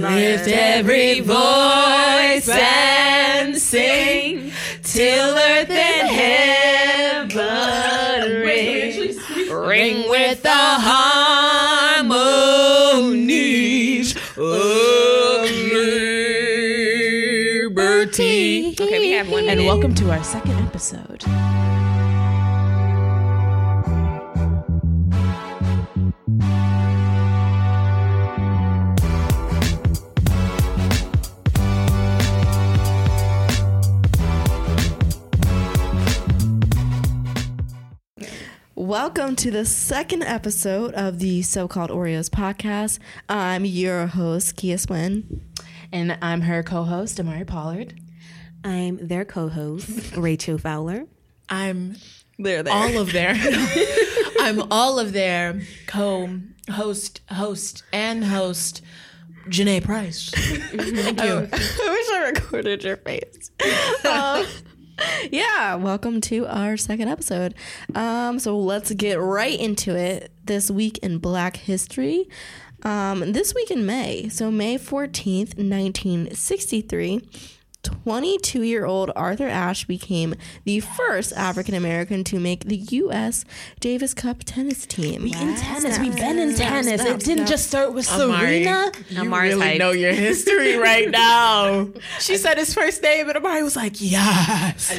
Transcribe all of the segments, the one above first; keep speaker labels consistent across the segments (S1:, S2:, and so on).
S1: Lift every voice and sing till earth and heaven ring, ring with the harmonies of liberty.
S2: Okay, we have one
S1: And welcome to our second episode.
S3: Welcome to the second episode of the so called Oreos podcast. I'm your host, Kia Swin.
S1: And I'm her co-host, Amari Pollard.
S2: I'm their co-host, Rachel Fowler.
S4: I'm
S3: There, there.
S4: all of their I'm all of their co-host, host, and host, Janae Price. Thank you.
S3: I wish I recorded your face. Um, yeah, welcome to our second episode. Um, so let's get right into it. This week in Black History. Um, this week in May, so May 14th, 1963, 22 year old Arthur Ashe became the first African American to make the U.S. Davis Cup tennis team.
S1: We in tennis. We've been in tennis.
S3: snap,
S1: It didn't
S3: snap.
S1: just start with
S4: Amari,
S1: Serena.
S4: you
S2: Amari's
S4: really
S2: hype.
S4: know your history right now. She said his first name, and Amari was like, "Yes."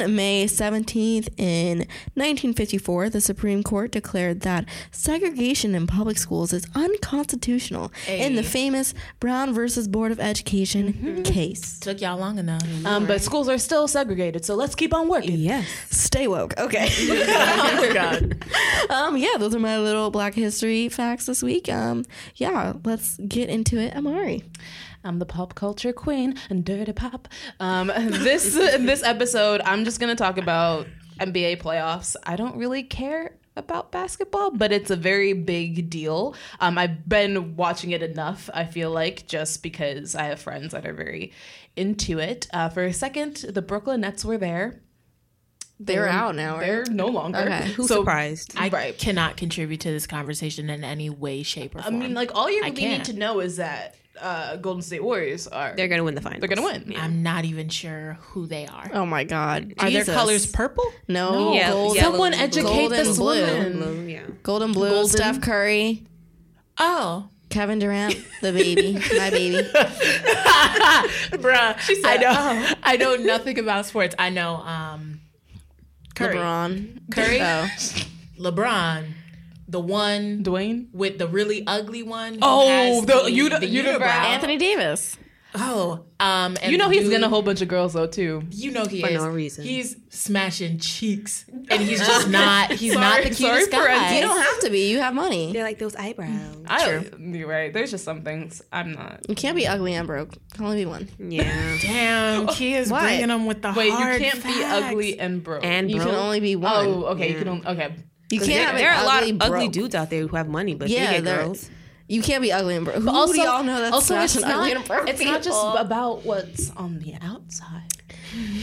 S3: And May 17th, in 1954, the Supreme Court declared that segregation in public schools is unconstitutional in the famous Brown versus Board of Education case.
S4: Took y'all long enough.
S1: Um, but schools are still segregated, so let's keep on working.
S2: Yes.
S3: Stay woke. Okay.
S4: oh God.
S3: um, yeah, those are my little black history facts this week. Um, yeah, let's get into it. Amari.
S1: I'm the pop culture queen and dirty pop. Um, this this episode, I'm just gonna talk about NBA playoffs. I don't really care about basketball, but it's a very big deal. Um, I've been watching it enough. I feel like just because I have friends that are very into it. Uh, for a second, the Brooklyn Nets were there.
S3: They're out now, right?
S1: They're no longer.
S3: Okay.
S2: Who's
S1: So-
S2: surprised?
S4: I
S1: Right.
S4: cannot contribute to this conversation in any way, shape, or form.
S1: I mean, like all you really need to know is that uh, Golden State Warriors are
S2: They're gonna win the final.
S1: they're gonna win.
S4: I'm not even sure who they are.
S3: Oh my God.
S4: Are
S3: Jesus.
S4: their colors purple?
S3: No.
S2: Yeah,
S3: gold,
S2: yeah,
S1: Someone
S2: blue.
S1: educate
S3: Golden
S1: this
S3: blue.
S1: woman.
S2: Blue, yeah.
S3: golden blue,
S1: Golden.
S3: Steph Curry,
S4: Oh,
S3: Kevin Durant, the baby, my baby.
S4: bruh.
S1: She said,
S4: I know. I know nothing about sports. I know um, Curry,
S3: LeBron.
S4: Curry,
S3: Oh.
S4: LeBron, the one
S1: Dwayne.
S4: with the really ugly one. who
S1: Oh,
S4: has
S1: the uni- unibrow.
S3: Anthony Davis.
S4: Oh, um, and
S1: You know he's
S4: dude-
S1: getting a whole bunch of girls though too.
S4: You know he
S2: For
S4: is.
S2: no reason.
S4: He's smashing cheeks, and he's just not. He's not the
S1: Sorry-
S4: cutest guy.
S1: friends.
S3: You don't have to be. You have money.
S2: They're like those eyebrows.
S1: I, you're right. There's just some things I'm not.
S3: You can't be ugly and broke. Can only be one.
S2: Yeah.
S4: Damn, Kia's
S3: What?
S4: bringing them with the
S1: Wait, you can't be ugly and broke.
S2: And
S3: You can only be one.
S1: oh, okay. You can only okay.
S3: You can't
S2: there,
S3: have
S2: there
S3: an
S2: are a lot of ugly dudes out there who have money, but
S3: Yeah,
S2: they get girls.
S3: You can't be ugly and broke. Who
S1: Also,
S3: do y'all know that's
S1: also it's not.
S3: ugly and broke
S1: It's not just about what's on the outside.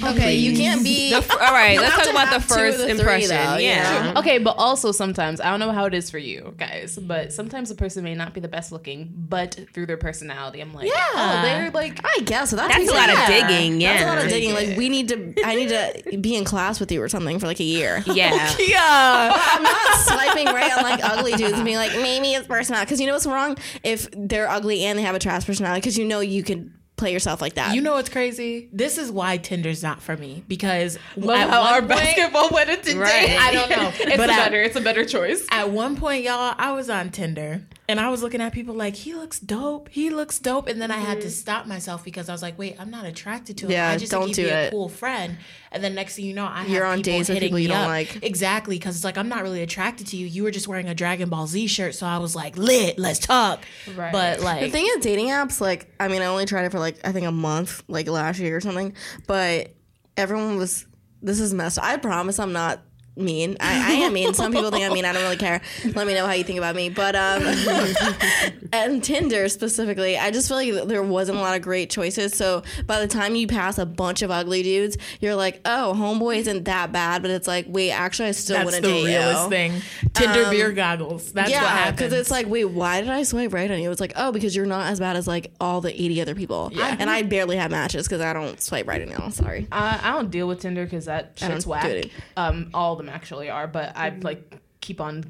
S3: Okay. You can't be.
S2: All right, let's talk about the
S3: have two of
S2: first
S3: the three,
S2: impression.
S3: though,
S2: yeah. Mm-hmm.
S1: Okay, but also sometimes I don't know how it is for you guys, but sometimes a person may not be the best looking, but through their personality, I'm like, yeah, oh, they're like
S3: I guess so. That's,
S2: That's a lot of digging.
S3: yeah.
S2: digging,
S3: That's a lot of digging. Like we need to. I need to be in class with you or something for like a year.
S2: Yeah.
S1: yeah.
S3: I'm not swiping right on like ugly dudes and being like, maybe it's personality. Because you know what's wrong? If they're ugly and they have a trash personality, because you know you could play yourself like that.
S4: You know what's crazy? This is why Tinder's not for me because
S1: Love how our
S4: point-
S1: basketball went into
S2: Right.
S4: I don't know,
S1: It's
S4: but
S1: a
S4: at-
S1: better. It's a better choice.
S4: At one point, y'all, I was on Tinder and I was looking at people like, he looks dope. He looks dope. And then I had to mm-hmm. stop myself because I was like, wait, I'm not attracted to him.
S3: Yeah,
S4: I just
S3: don't
S4: think he'd
S3: do
S4: be a cool friend. And then next thing you know, I
S3: You're
S4: have
S3: on
S4: people
S3: dates with
S4: hitting
S3: people you
S4: me
S3: don't
S4: up.
S3: like.
S4: Exactly. Because it's like, I'm not really attracted to you. You were just wearing a Dragon Ball Z shirt. So I was like, lit, let's talk.
S1: Right.
S4: But like,
S3: The thing is, dating apps, like, I mean, I only tried it for like, I think a month, like last year or something, but everyone was, this is messed up. I promise I'm not mean. I, I am mean. Some people think I'm mean. I don't really care. Let me know how you think about me. But um, and Tinder specifically, I just feel like there wasn't a lot of great choices. So by the time you pass a bunch of ugly dudes, you're like, oh, homeboy isn't that bad. But it's like, wait, actually, I still
S4: That's
S3: wouldn't
S4: the
S3: date
S4: realest
S3: you.
S4: thing. Tinder beer goggles. That's what
S3: yeah,
S4: happens.
S3: because it's like, wait, why did I swipe right on you? It's like, oh, because you're not as bad as like all the 80 other people.
S4: Yeah.
S3: And I barely have matches because I don't swipe right on y'all. Sorry.
S1: I, I don't deal with Tinder because that
S3: I don't
S1: shit's whack. Um, all the them actually are, but I mm-hmm. like keep on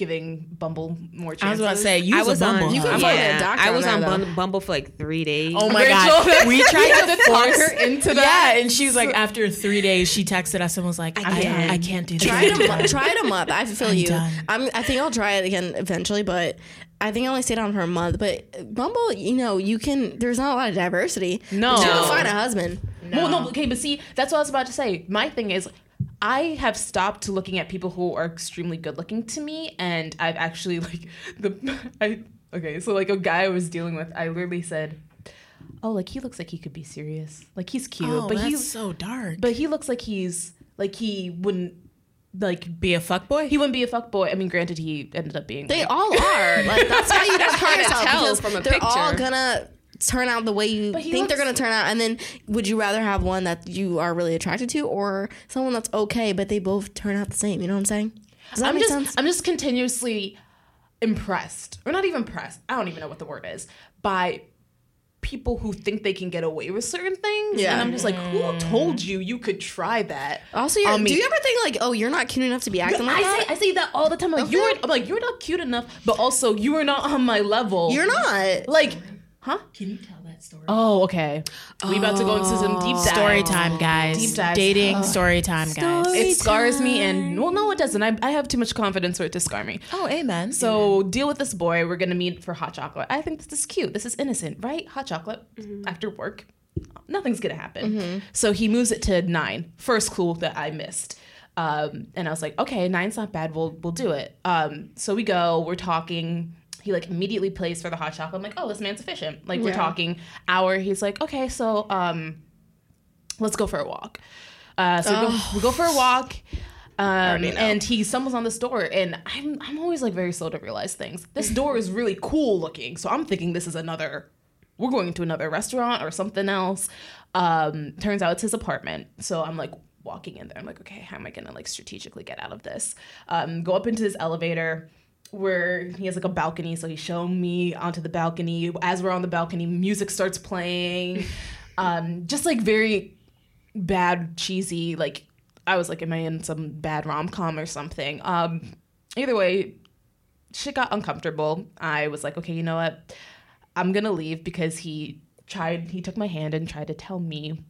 S1: giving Bumble more chances.
S4: I was about to say, use
S2: I was
S4: a
S2: on.
S3: You can
S4: hub.
S3: find a
S2: yeah,
S3: doctor
S2: I was
S3: there,
S2: on
S3: though.
S2: Bumble for like three days.
S4: Oh my
S1: Rachel,
S4: god, we tried to
S1: to talk
S4: force
S1: her into that.
S4: Yeah, and she was like, after three days, she texted us and was like, I,
S2: can't.
S4: I, can't do this.
S3: Try it a month. Try it a month. I feel
S4: I'm
S3: you.
S4: done.
S3: I'm. I think I'll try it again eventually, but I think I only stayed on for a month. But Bumble, you know, you can. There's not a lot of diversity.
S1: No.
S3: You can find a husband.
S1: Well, no, okay, but see, that's what I was about to say. My thing is, I have stopped looking at people who are extremely good looking to me, and I've actually like the I okay, so like a guy I was dealing with, I literally said, "Oh, like he looks like he could be serious. Like he's cute,
S4: Oh,
S1: but
S4: that's
S1: he
S4: so dark.
S1: but he looks like he's like he wouldn't like
S4: be a fuck boy?
S1: he wouldn't be a fuck boy. I mean, granted, he ended up being
S3: They
S1: like,
S3: all are. Like that's why you don't
S2: to tell
S3: because
S2: from a
S3: they're all gonna turn out the way you think they're gonna turn out. And then, would you rather have one that you are really attracted to, or someone that's okay but they both turn out the same? You know what I'm saying? Does that
S1: I'm
S3: make
S1: just
S3: sense?
S1: I'm just continuously impressed, or not even impressed. I don't even know what the word is by people who think they can get away with certain things.
S3: Yeah.
S1: and I'm just like, who told you you could try that?
S3: Also, do you ever think like, oh, you're not cute enough to be acting like
S1: I
S3: that?
S1: say I say that all the time. Like you're, I'm like you're not cute enough, but also you are not on my level.
S3: You're not.
S1: like, huh?
S4: Can you tell that story?
S1: Oh, okay. We about to go into some deep dive.
S4: Story time, guys.
S1: Deep dives.
S4: Dating
S1: Oh.
S4: story time, guys.
S1: It scars me, and well, no, it doesn't. I, I have too much confidence for it to scar me.
S4: Oh, amen.
S1: So deal with this boy. We're gonna meet for hot chocolate. I think this is cute. This is innocent, right? Hot chocolate after work. Nothing's gonna happen. So he moves it to nine. First clue that I missed. Um, and I was like, okay, nine's not bad. We'll we'll do it. Um, so we go. We're talking. He like immediately plays for the hot chocolate. I'm like, oh, this man's efficient. Like we're talking hour. He's like, okay, so um, let's go for a walk. Uh, so we, go, we go for a walk. Um, and he stumbles on this door, and I'm I'm always like very slow to realize things. This door is really cool looking, so I'm thinking this is another. We're going to another restaurant or something else. Um, turns out it's his apartment, so I'm like walking in there. I'm like, okay, how am I gonna like strategically get out of this? Um, go up into this elevator where he has like a balcony, so he's showing me onto the balcony. As we're on the balcony, music starts playing. Um, just like very bad, cheesy. Like I was like, am I in some bad rom com or something? Um, either way, shit got uncomfortable. I was like, okay, you know what? I'm gonna leave because he tried. He took my hand and tried to tell me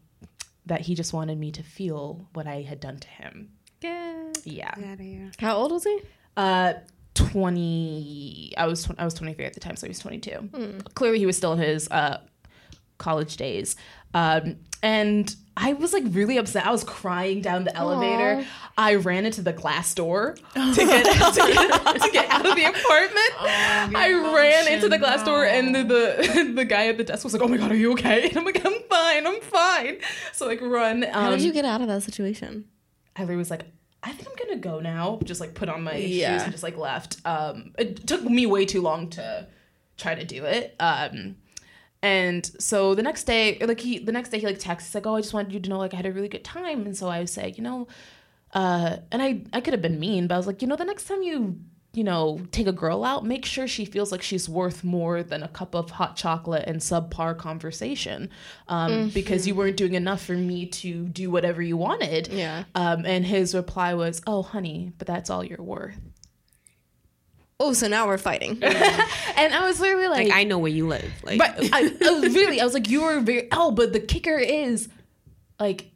S1: that he just wanted me to feel what I had done to him.
S2: Get
S1: Yeah.
S2: out of here.
S3: How old was he?
S1: Uh, twenty. I was tw- I was twenty three at the time, so he was twenty two. Clearly, he was still in his uh, college days. Um, and I was like really upset. I was crying down the elevator. I ran into the glass door to get, to get to get out of the apartment. I ran into the glass door, and the, the the guy at the desk was like, "Oh my god, are you okay?" And I'm like, "I'm fine, I'm fine." So like run. Um,
S3: How did you get out of that situation?
S1: I was like, I think I'm gonna go now. Just like put on my
S3: Yeah.
S1: shoes and just like left. Um, it took me way too long to try to do it. Um, and so the next day, like he, the next day he like texts like, oh, I just wanted you to know like I had a really good time. And so I say, you know, uh, and I I could have been mean, but I was like, you know, the next time you you know take a girl out, make sure she feels like she's worth more than a cup of hot chocolate and subpar conversation, um, because you weren't doing enough for me to do whatever you wanted.
S3: Yeah.
S1: Um, and his reply was, "Oh, honey, but that's all you're worth."
S3: Oh, so now we're fighting.
S1: And I was literally like,
S2: Like I know where you live. Like
S1: But I, I was really, I was like, you were very. Oh, but the kicker is, like,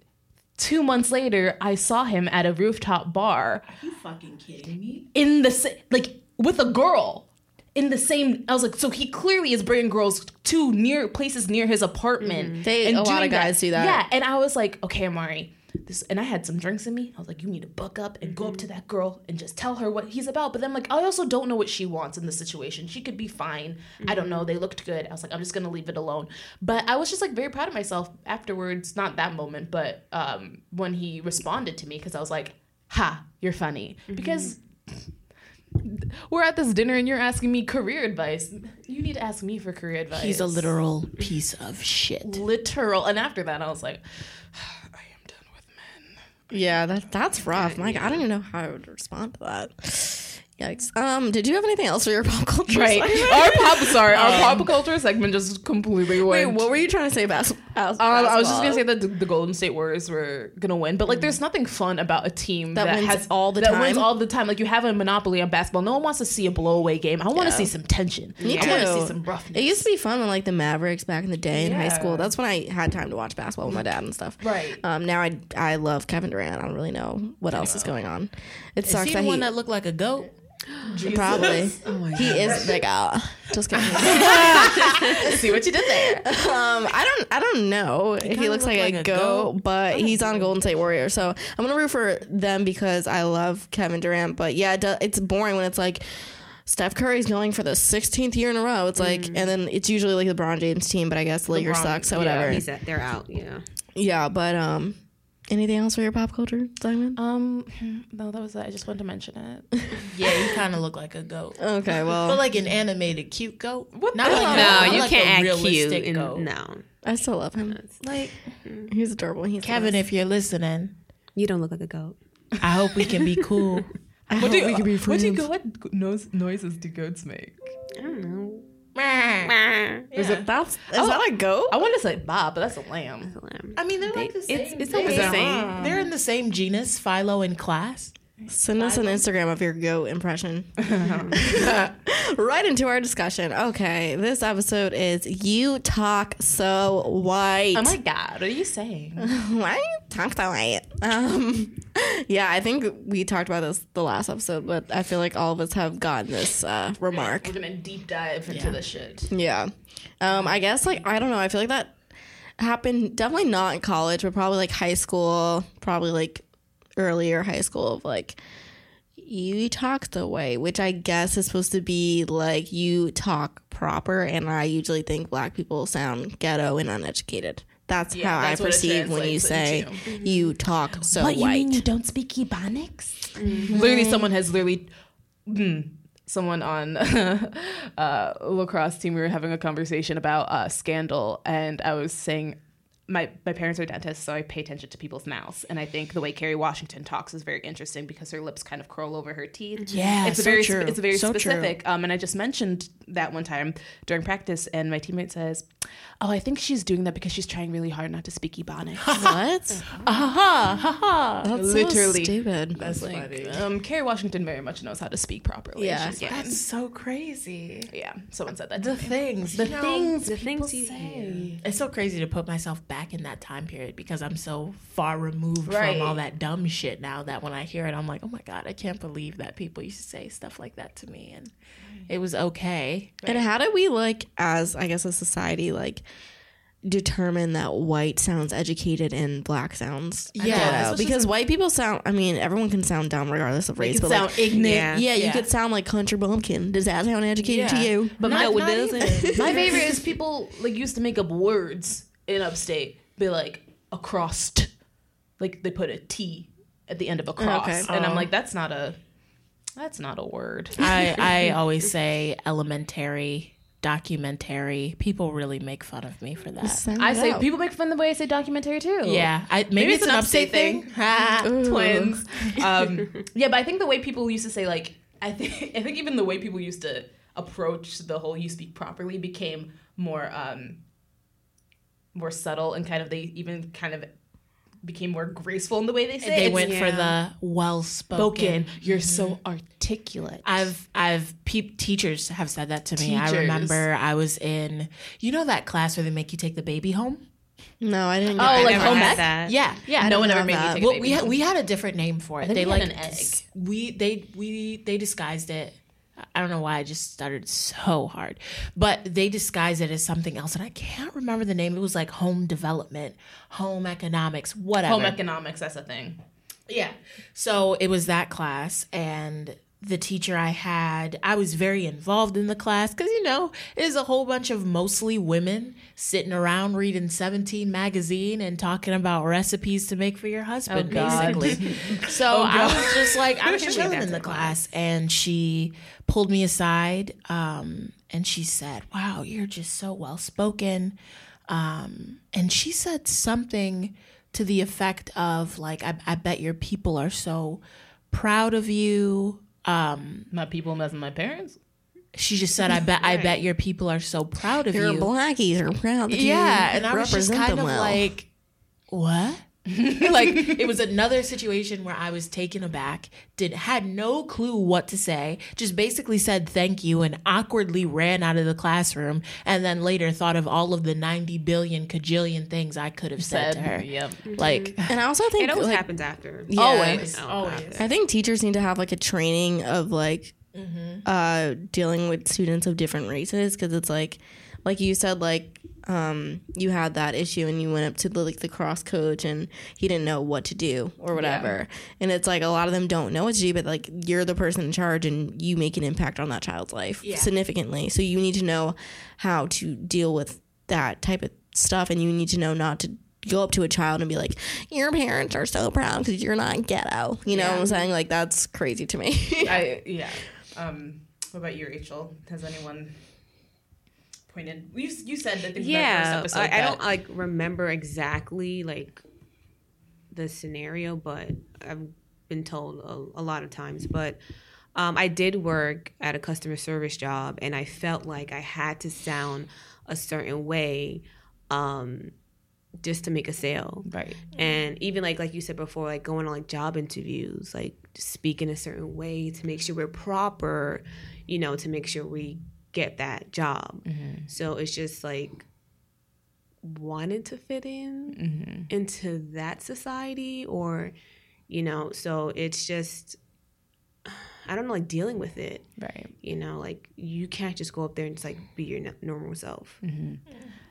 S1: two months later, I saw him at a rooftop bar Are
S4: you fucking kidding me?
S1: in the sa- like with a girl in the same. I was like, so he clearly is bringing girls to near places near his apartment. Mm-hmm.
S3: They-
S1: and
S3: a lot of
S1: doing
S3: guys do that.
S1: Yeah, and I was like, okay, Amari. This, and I had some drinks in me. I was like, you need to buck up and go up to that girl and just tell her what he's about. But then, like, I also don't know what she wants in this situation. She could be fine. I don't know. They looked good. I was like, I'm just gonna leave it alone. But I was just like very proud of myself afterwards. Not that moment, but um, when he responded to me, because I was like, ha, you're funny.
S3: Mm-hmm.
S1: Because we're at this dinner and you're asking me career advice. You need to ask me for career advice.
S4: He's a literal piece of shit.
S1: literal. And after that, I was like, I am done with men.
S3: Yeah, that that's rough. God, I don't even know how I would respond to that. Yikes. Um, did you have anything else for your pop culture?
S1: Right.
S3: segment?
S1: our pop, sorry, our pop culture segment just completely went.
S3: Wait, what were you trying to say about? Um,
S1: Um, I was just gonna say that the, the Golden State Warriors were gonna win, but like, there's nothing fun about a team
S3: That
S1: that,
S3: wins
S1: has
S3: all the
S1: that
S3: time?
S1: wins all the time. Like you have a monopoly on basketball. No one wants to see a blowaway game. I want to
S3: Yeah.
S1: see some tension.
S3: Me
S1: I want to see some roughness.
S3: It used to be fun when like the Mavericks back in the day in high school. That's when I had time to watch basketball with my dad and stuff.
S1: Right.
S3: Um, now I I love Kevin Durant. I don't really know what else is going on. It
S4: Is
S3: sucks
S4: he
S3: that
S4: the
S3: he
S4: one that looked like a goat?
S3: probably he is big out. Just kidding.
S1: see what you did there.
S3: Um, I don't, I don't know if he looks
S4: look
S3: like,
S4: like
S3: a goat,
S4: goat.
S3: but he's on Golden State Warrior, so I'm gonna root for them because I love Kevin Durant. But yeah, it do, it's boring when it's like Steph Curry's going for the 16th year in a row. It's like, and then it's usually like the LeBron James team, but I guess the Lakers suck, so
S1: yeah.
S3: whatever.
S2: At, they're out. Yeah.
S3: Yeah, but um, anything else for your pop culture, Simon?
S1: Um, no, that was it. I just wanted to mention it.
S4: Yeah, you kind of look like a goat.
S3: Okay, well, But
S4: like an animated cute goat.
S1: What
S4: Not
S1: the
S4: like
S2: No,
S4: not
S2: you
S4: like
S2: can't
S4: a
S2: act cute.
S4: realistic
S2: And,
S4: goat.
S2: no,
S3: I still love him.
S1: Like,
S3: He's adorable. He's
S4: Kevin,
S3: best.
S4: if you're listening,
S2: you don't look like a goat.
S4: I hope we can be cool.
S3: I
S1: what
S3: hope
S1: do you,
S3: we can be
S1: what do you
S3: friends.
S1: What noise, noises do goats make?
S2: I don't know.
S1: Is it?
S3: That's is that oh. a goat?
S1: I want to say Bob, but that's a lamb. A lamb.
S4: I mean, they're like the same.
S2: It's it's almost the same.
S4: They're in the same genus, phylum and class.
S3: Send us an Instagram of your goat impression. right into our discussion. Okay, this episode is You Talk So White.
S1: Oh my god, what are you saying?
S3: Why talk so white? Um, yeah, I think we talked about this the last episode, but I feel like all of us have gotten this uh, remark.
S1: We're gonna deep dive into this shit.
S3: Yeah. Um, I guess like I don't know. I feel like that happened definitely not in college, but probably like high school, probably like earlier high school of like you talk the way, which I guess is supposed to be like you talk proper, and I usually think black people sound ghetto and uneducated. That's
S1: Yeah,
S3: how
S1: that's
S3: I perceive when you say
S1: translates
S3: you talk so white.
S1: You mean you don't speak Ebonics? Literally, someone has literally. mm, someone on uh, lacrosse team, we were having a conversation about uh, scandal, and I was saying. My, my parents are dentists, so I pay attention to people's mouths, and I think the way Kerry Washington talks is very interesting because her lips kind of curl over her teeth.
S4: Yeah,
S1: it's
S4: so
S1: very
S4: true.
S1: it's very
S4: So
S1: specific. Um, and I just mentioned that one time during practice, and my teammate says, "Oh, I think she's doing that because she's trying really hard not to speak Ebonics."
S3: What?
S1: ha ha ha!
S3: That's so
S1: Literally,
S3: stupid.
S1: That's like, um, Kerry Washington very much knows how to speak properly.
S3: Yeah.
S1: She's fine.
S4: That's so crazy.
S1: yeah. Someone said that.
S4: The
S1: me.
S4: things,
S1: The
S4: you know,
S1: things,
S2: the things you
S1: say.
S4: It's so crazy to put myself back in that time period because I'm so far removed
S1: Right.
S4: from all that dumb shit now that when I hear it, I'm like, oh my God, I can't believe that people used to say stuff like that to me. And it was okay.
S3: And how did we like as I guess a society like determine that white sounds educated and black sounds
S4: Yeah,
S3: ghetto?
S4: especially
S3: because white people sound I mean everyone can sound dumb regardless of race but
S1: sound
S3: like,
S1: ignorant.
S3: yeah, yeah, you could sound like country bumpkin does that sound educated to you
S1: But
S4: Not-
S1: my,
S4: not
S1: what doesn't- my favorite is people like used to make up words in upstate. Be like across, like they put a T at the end of across,
S3: Okay.
S1: and I'm
S4: Oh.
S1: like, that's not a, that's not a word.
S4: I, I always say elementary, documentary. People really make fun of me for that.
S3: Sound
S1: I say
S3: out.
S1: people make fun of the way I say documentary too.
S4: Yeah, I, maybe, it's, an upstate thing.
S1: twins. Um, yeah, but I think the way people used to say like I think I think even the way people used to approach the whole "you speak properly" became more um, more subtle and kind of they even kind of became more graceful in the way they say.
S4: They
S1: it.
S4: went for the well spoken.
S1: spoken. You're so mm-hmm. articulate.
S4: I've I've peop teachers have said that to me. I remember I was in you know that class where they make you take the baby home.
S3: no I didn't
S1: Oh,
S3: I
S1: like home
S3: had
S1: ec?
S2: that.
S4: Yeah, yeah.
S1: no one ever
S3: have
S1: made me
S3: that.
S1: take a
S4: well,
S1: baby
S4: we had
S1: home.
S4: we had a different name for it.
S1: think
S4: They
S1: we had
S4: like
S1: an egg.
S4: we they we they disguised it. I don't know why I just stuttered so hard, but they disguise it as something else, and I can't remember the name. It was like home development, home economics, whatever.
S1: home economics. That's a thing.
S4: Yeah. So it was that class, and the teacher I had, I was very involved in the class because, you know, it's a whole bunch of mostly women sitting around reading 17 magazine and talking about recipes to make for your husband,
S1: God.
S4: basically. so I was just like, I was just chilling in the class and she pulled me aside um, and she said, Wow, you're just so well spoken. Um, and she said something to the effect of, like, I, I bet your people are so proud of you. Um,
S1: My people messing my parents.
S4: she just said, "I bet, I bet your people are so proud of
S3: Your
S4: you."
S3: Your blackies are proud that you
S4: yeah, and I was just
S3: represent
S4: kind
S3: them
S4: of
S3: well.
S4: like, "What?" like it was another situation where I was taken aback, did had no clue what to say, just basically said thank you and awkwardly ran out of the classroom, and then later thought of all of the ninety billion cajillion things I could have said, to her.
S1: Yep.
S4: Like,
S3: and I also think
S2: It always
S3: like,
S2: happens after.
S3: Yeah.
S4: always,
S2: Oh,
S4: always.
S3: I think teachers need to have like a training of like
S4: Mm-hmm.
S3: uh dealing with students of different races because it's like like you said like um you had that issue and you went up to the, like the cross coach and he didn't know what to do or whatever. And it's like a lot of them don't know what to do but like you're the person in charge and you make an impact on that child's life
S4: Yeah.
S3: significantly. So you need to know how to deal with that type of stuff and you need to know not to go up to a child and be like your parents are so proud because you're not ghetto. You know what i'm saying? Like that's crazy to me.
S1: I yeah. Um, what about you, Rachel? Has anyone pointed? You you said that the
S2: Yeah,
S1: first
S2: I,
S1: episode
S2: I
S1: that-
S2: don't like remember exactly like the scenario, but I've been told a, a lot of times. But um, I did work at a customer service job, and I felt like I had to sound a certain way um, just to make a sale.
S1: right.
S2: and even like like you said before like going on like job interviews like speak in a certain way to make sure we're proper you know to make sure we get that job. Mm-hmm. So it's just like wanted to fit in mm-hmm. into that society or you know so it's just i don't know like dealing with it.
S1: Right.
S2: you know like you can't just go up there and just like be your n- normal self mm-hmm.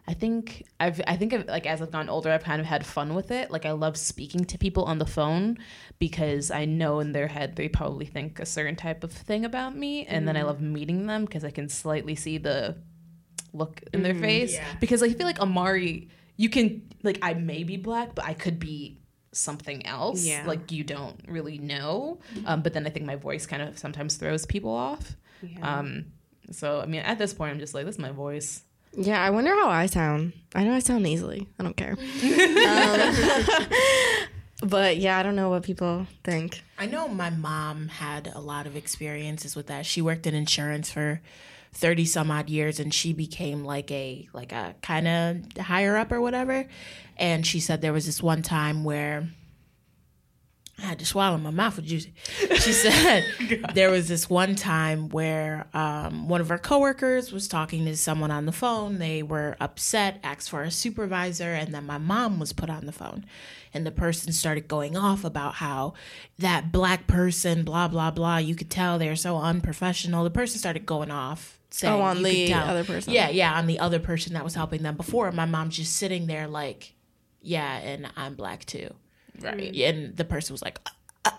S1: I think I've I think I've, like as I've gotten older, I've kind of had fun with it. Like I love speaking to people on the phone because I know in their head they probably think a certain type of thing about me, and then I love meeting them because I can slightly see the look in their face. Because I feel like Amari, you can like I may be black, but I could be something else.
S2: Yeah.
S1: Like you don't really know. Um, but then I think my voice kind of sometimes throws people off.
S2: yeah.
S1: Um, so I mean, at this point, I'm just like, this is my voice.
S3: Yeah, I wonder how I sound. I know I sound nasally. I don't care. Um, but yeah, I don't know what people think.
S4: I know my mom had a lot of experiences with that. She worked in insurance for 30 some odd years and she became like a like a kind of higher up or whatever. And she said there was this one time where I had to swallow my mouth was juicy. She said there was this one time where um, one of her coworkers was talking to someone on the phone. They were upset, asked for a supervisor, and then my mom was put on the phone. And the person started going off about how that black person, blah, blah, blah, you could tell they're so unprofessional. The person started going off. Saying,
S3: Oh, on the other person.
S4: Yeah, yeah, on the other person that was helping them before. My mom's just sitting there like, yeah, and I'm black too. Right. Mm. And the person was like,
S3: I,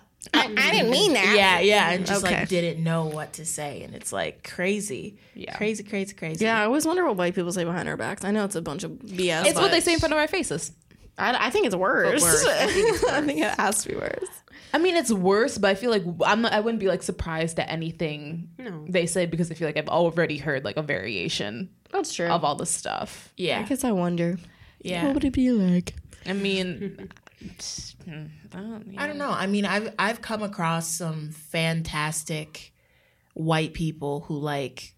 S3: I didn't mean mm. that.
S4: yeah, yeah, and just
S3: Okay.
S4: like didn't know what to say, and it's like crazy,
S1: Yeah.
S4: crazy, crazy, crazy.
S3: Yeah, I always wonder what white people say behind our backs. I know it's a bunch of BS.
S1: It's what they say in front of our faces.
S3: I, I think it's worse.
S2: worse. I
S3: I think it has to be worse.
S1: I mean, it's worse, but I feel like I'm not, I wouldn't be like surprised at anything
S2: No.
S1: they say because I feel like I've already heard like a variation
S3: That's true.
S1: of all the stuff.
S3: Yeah, I
S4: yeah,
S3: guess I wonder.
S4: yeah.
S3: What would it be like?
S1: I mean, Hmm, I don't,
S4: I don't know. I mean, I've I've come across some fantastic white people who like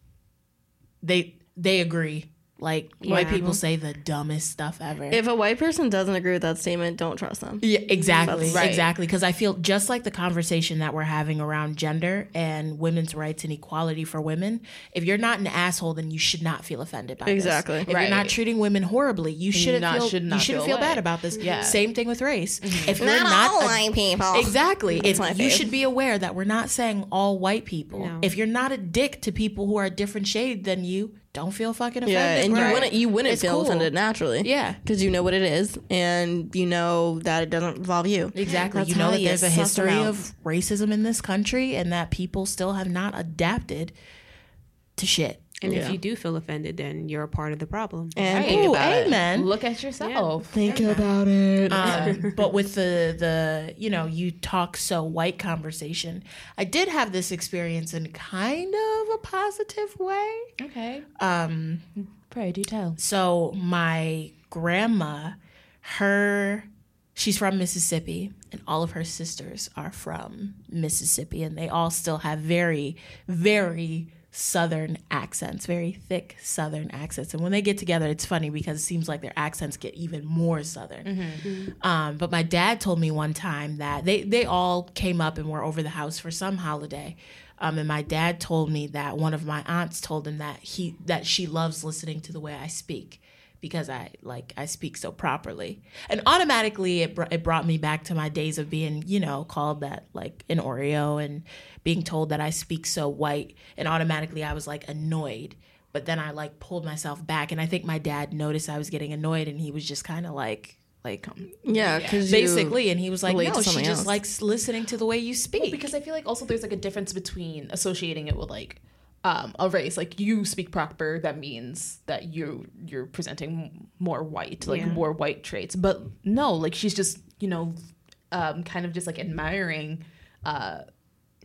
S4: they they agree. Like white people say the dumbest stuff ever.
S3: If a white person doesn't agree with that statement, don't trust them.
S4: Yeah, exactly.
S1: Right.
S4: Exactly. Because I feel just like the conversation that we're having around gender and women's rights and equality for women, if you're not an asshole, then you should not feel offended by it.
S3: Exactly.
S4: this. If
S1: Right.
S4: you're not treating women horribly, you shouldn't
S1: not-
S4: feel
S1: should
S4: you
S1: not
S4: shouldn't
S1: feel
S4: feel, bad about this.
S1: Yeah.
S4: Same thing with race.
S3: Mm-hmm.
S4: If you're not a-
S3: white people.
S4: Exactly. If you should be aware that we're not saying all white people.
S2: No.
S4: If you're not a dick to people who are a different shade than you, don't feel fucking offended.
S3: Yeah, and
S4: bro.
S3: you wouldn't you wouldn't
S4: It's
S3: feel
S4: cool.
S3: offended naturally.
S4: Yeah.
S3: because you know what it is, and you know that it doesn't involve you.
S4: Exactly.
S3: That's
S4: you know that there's a history
S3: out.
S4: of racism in this country and that people still have not adapted to shit.
S2: And
S3: Yeah.
S2: if you do feel offended, then you're a part of the problem.
S3: and
S1: Right.
S3: think
S4: Ooh,
S3: about it.
S4: amen.
S1: Look at yourself.
S3: Think about it.
S4: Um, but with the the you know you talk so white conversation, I did have this experience in kind of a positive way.
S1: Okay.
S4: Um,
S1: Pray do tell.
S4: so my grandma, her she's from Mississippi, and all of her sisters are from Mississippi, and they all still have very, very southern accents, very thick southern accents. And when they get together, it's funny because it seems like their accents get even more southern. Um, but my dad told me one time that they they all came up and were over the house for some holiday. Um, and my dad told me that one of my aunts told him that he that she loves listening to the way I speak because I like I speak so properly. And automatically it br- it brought me back to my days of being, you know, called that like an Oreo and being told that I speak so white and automatically I was like annoyed. But then I like pulled myself back and I think my dad noticed I was getting annoyed and he was just kind of like like um,
S3: yeah, because
S4: basically and he was like
S3: relate
S4: no she just
S3: else.
S4: likes listening to the way you speak
S1: Because I feel like also there's like a difference between associating it with like um, a race. Like you speak proper, that means that you you're presenting more white, like
S2: Yeah.
S1: more white traits. But no, like she's just you know, um, kind of just like admiring uh,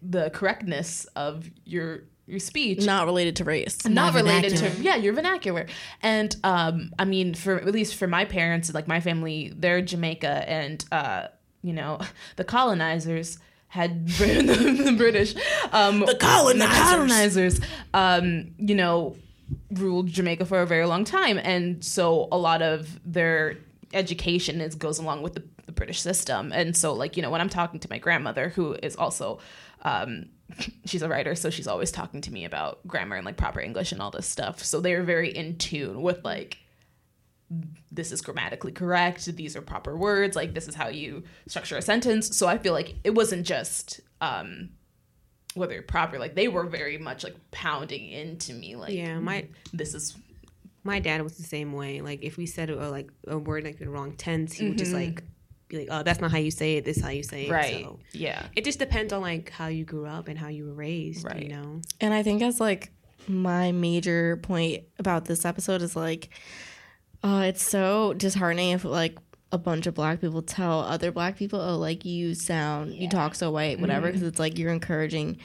S1: the correctness of your your speech.
S3: not related to race.
S1: not related
S4: vernacular.
S1: to yeah your vernacular and um i mean for at least for my parents like my family they're jamaica and uh you know the colonizers had the, the british um
S4: The colonizers.
S1: the colonizers um you know ruled jamaica for a very long time. And so a lot of their education is goes along with the, the british system. And so like you know when i'm talking to my grandmother who is also um she's a writer so she's always talking to me about grammar and like proper english and all this stuff. So they're very in tune with like this is grammatically correct these are proper words like this is how you structure a sentence so i feel like it wasn't just um whether you're proper like they were very much like pounding into me like
S2: Yeah, my
S1: this is
S2: my dad was the same way. Like if we said it or like a word like the wrong tense, he would just like be like, "Oh, that's not how you say it. This is how you say it."
S1: right
S2: So
S1: yeah
S2: it just depends on like how you grew up and how you were raised.
S1: Right.
S2: You know.
S3: And I think as like my major point about this episode is like, uh, it's so disheartening if like a bunch of black people tell other black people, oh, like you sound, you talk so white, whatever, mm-hmm. because it's like you're encouraging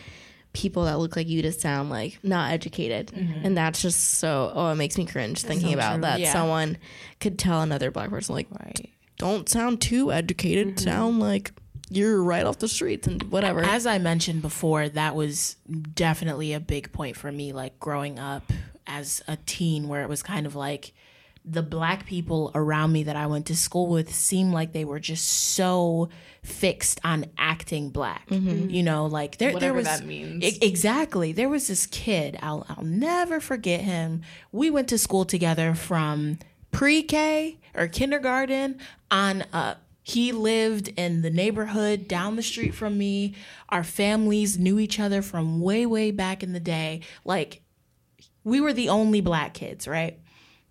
S3: people that look like you to sound like not educated, mm-hmm. and that's just so. Oh, it makes me cringe thinking about that.
S4: Yeah.
S3: Someone could tell another black person like,
S1: right
S3: don't sound too educated, mm-hmm. sound like you're right off the streets and whatever.
S4: As I mentioned before, that was definitely a big point for me, like growing up as a teen, where it was kind of like the black people around me that I went to school with seemed like they were just so fixed on acting black. Mm-hmm. You know, like there, there was
S1: that means.
S4: E- exactly. There was this kid. I'll I'll never forget him. We went to school together from pre-K or kindergarten on up. He lived in the neighborhood down the street from me. Our families knew each other from way, way back in the day. Like, we were the only black kids, right?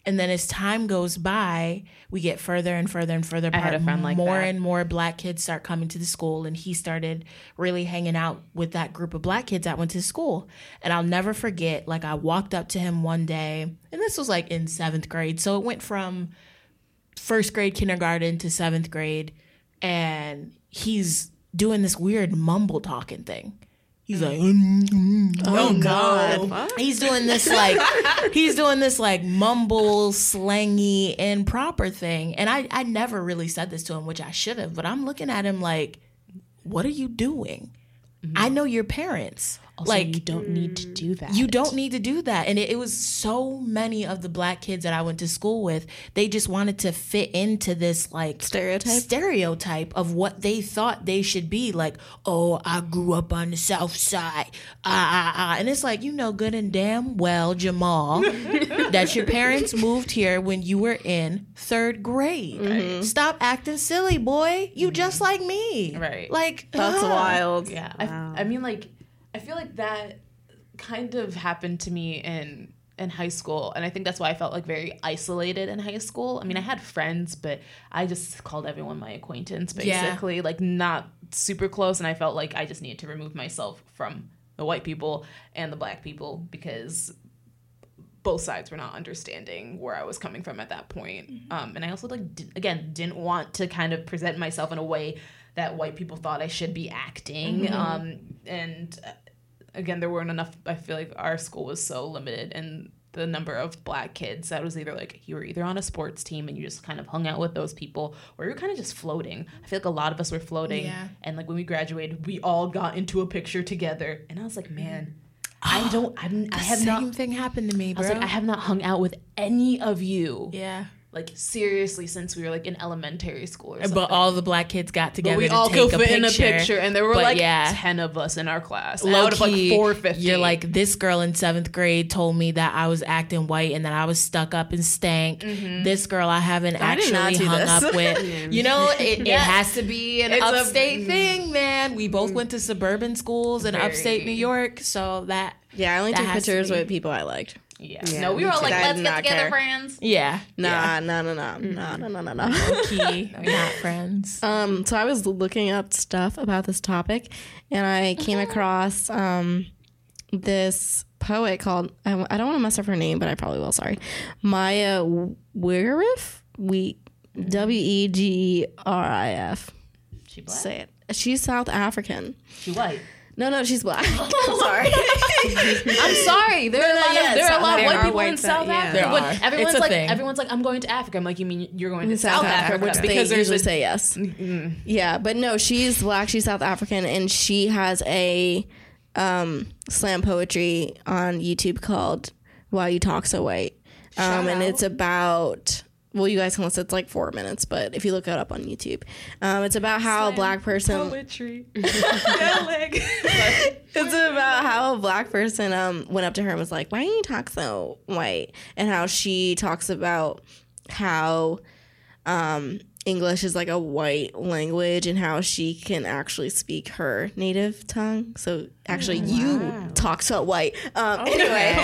S4: And then as time goes by, we get further and further and further apart.
S1: had a friend like
S4: more
S1: that.
S4: and more black kids start coming to the school, and he started really hanging out with that group of black kids that went to school. And I'll never forget, like I walked up to him one day, and this was like in seventh grade, so it went from first grade kindergarten to seventh grade, and he's doing this weird mumble talking thing. He's like, mm, mm, oh mm,
S3: God.
S4: He's doing this like he's doing this like mumble, slangy, improper thing. And I, I never really said this to him, which I should have, but I'm looking at him like, what are you doing? I know your parents.
S1: Also,
S4: like
S1: you don't need to do that
S4: you don't need to do that. And it, it was so many of the black kids that I went to school with, they just wanted to fit into this like
S3: Stereotype?
S4: stereotype of what they thought they should be. Like, oh, I grew up on the south side. Ah, ah, ah. And it's like, you know good and damn well, Jamal, that your parents moved here when you were in third grade. Stop acting silly, boy. You just like me.
S1: Right.
S4: Like
S3: That's
S4: ah.
S1: Yeah, I, I mean, like, I feel like that kind of happened to me in in high school, and I think that's why I felt like very isolated in high school. I mean, I had friends, but I just called everyone my acquaintance,
S4: Yeah.
S1: basically, like not super close, and I felt like I just needed to remove myself from the white people and the black people because both sides were not understanding where I was coming from at that point. Um, and I also like di- again didn't want to kind of present myself in a way that white people thought I should be acting. Um, and uh, again, there weren't enough. I feel like our school was so limited and the number of black kids that was either like you were either on a sports team and you just kind of hung out with those people or you were kind of just floating. I feel like a lot of us were floating.
S4: Yeah.
S1: And like when we graduated, we all got into a picture together. And I was like, man, mm-hmm. I don't, I'm, I have
S4: Same
S1: not
S4: thing happened to me,
S1: I was like, I have not hung out with any of you.
S4: yeah.
S1: Like seriously, since we were like in elementary school or something.
S4: But all the black kids got together.
S1: But we
S4: to
S1: all
S4: take
S1: could fit in a picture, and there were
S4: But
S1: like
S4: yeah.
S1: ten of us in our class.
S4: Low
S1: out of like
S4: key,
S1: four fifty.
S4: You're like this girl in seventh grade told me that I was acting white and that I was stuck up and stank.
S1: Mm-hmm.
S4: This girl I haven't
S3: I
S4: actually hung
S3: this.
S4: up with. You know, it, it has to be an
S1: It's a-
S4: upstate thing, man. We both went to suburban schools in
S1: Very.
S4: upstate New York, so that
S3: Yeah, I only took
S4: has to
S3: pictures with people I liked.
S1: Yeah.
S2: yeah.
S1: No, we were all like, let's get together,
S3: care.
S1: friends.
S4: Yeah.
S3: Nah, nah, nah, nah, nah, nah, nah, nah, nah.
S4: Okay. we're not friends.
S3: Um, so I was looking up stuff about this topic and I came mm-hmm. across um this poet called I, I don't want to mess up her name, but I probably will. Sorry, Maya Wegerif. We mm-hmm. W E G E R I F.
S1: She black.
S3: Say it. She's South African.
S1: She white.
S3: No, no, she's black. I'm sorry.
S1: I'm sorry. There are a lot
S3: yeah,
S1: of there are a lot of white people
S2: white
S1: in
S2: South-
S1: South
S2: yeah.
S1: Africa.
S4: There
S1: When
S4: are.
S1: Everyone's
S4: It's a
S1: like
S4: thing.
S1: everyone's like I'm going to Africa. I'm like you mean you're going to
S3: South,
S1: South,
S3: Africa,
S1: Africa,
S3: which
S1: because
S3: they usually
S1: a,
S3: say yes. Yeah, but no, she's black. She's South African, and she has a um, slam poetry on YouTube called "Why You Talk So White," um, and it's about. Well, you guys can listen. It's like four minutes, but if you look it up on YouTube, um, it's about how a black person.
S1: poetry.
S3: It's about how a black person um went up to her and was like, "Why do you talk so white?" And how she talks about how um English is like a white language and how she can actually speak her native tongue. So actually, you talk so white. Um, Anyway,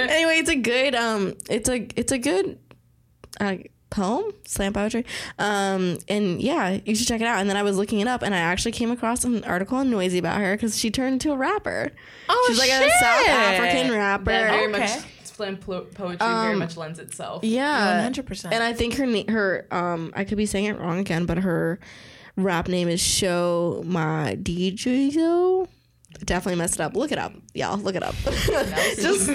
S3: anyway, it's a good um, it's a it's a good uh, poem, slam poetry. Um, and yeah, you should check it out. And then I was looking it up, and I actually came across an article on Noisey about her because she turned into a rapper.
S4: Oh,
S3: She's like a. South African rapper.
S1: That very
S4: Okay.
S1: much slam po- poetry very much lends itself.
S3: yeah,
S4: 100%.
S3: And I think her na- her um, I could be saying it wrong again, but her rap name is Show My DJ. Definitely messed it up. Look it up, y'all. Look it up. Just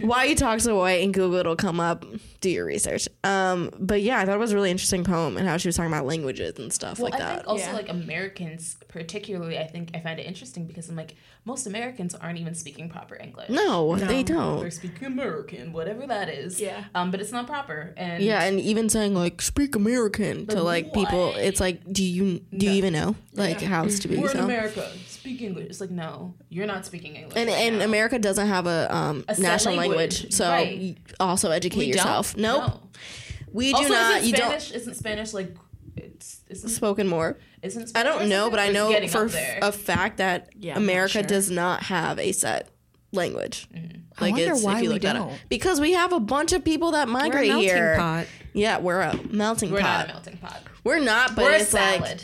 S3: why you talk so white in Google, it'll come up. Do your research. Um, but yeah, I thought it was a really interesting poem and how she was talking about languages and stuff
S1: Well,
S3: like
S1: I
S3: that.
S1: think also
S4: Yeah.
S1: like Americans, particularly, I think I find it interesting because I'm like most Americans aren't even speaking proper English.
S3: no, they
S1: They're
S3: don't.
S1: They're speaking American, whatever that is.
S4: Yeah.
S1: Um, but it's not proper. And
S3: Yeah, and even saying like speak American to like people, it's like, do you do you even know like how it's to be?
S1: we're in
S3: so?
S1: America. Speak English. It's like no, you're not speaking English.
S3: And
S1: right
S3: and
S1: now.
S3: America doesn't have a um
S1: A
S3: national
S1: language,
S3: language, so
S1: right.
S3: also educate
S1: We don't?
S3: yourself. Nope,
S1: No.
S3: we do
S1: Also,
S3: not.
S1: isn't
S3: You
S1: Spanish? Isn't Spanish like it's isn't,
S3: spoken more.
S1: isn't
S3: I don't know, but I know for
S1: up
S3: f-
S1: there.
S3: a fact that
S4: Yeah, I'm not
S3: America
S4: sure.
S3: does not have a set language.
S4: I
S3: Like
S4: wonder
S3: it's
S4: why
S3: if you
S4: we
S3: look that up
S4: don't.
S3: because we have a bunch of people that
S2: We're a
S3: migrate
S2: melting
S3: here.
S2: pot.
S3: Yeah, we're a melting
S1: we're
S3: pot.
S1: not a melting pot.
S3: we're not, but
S1: we're a
S3: it's like
S1: salad.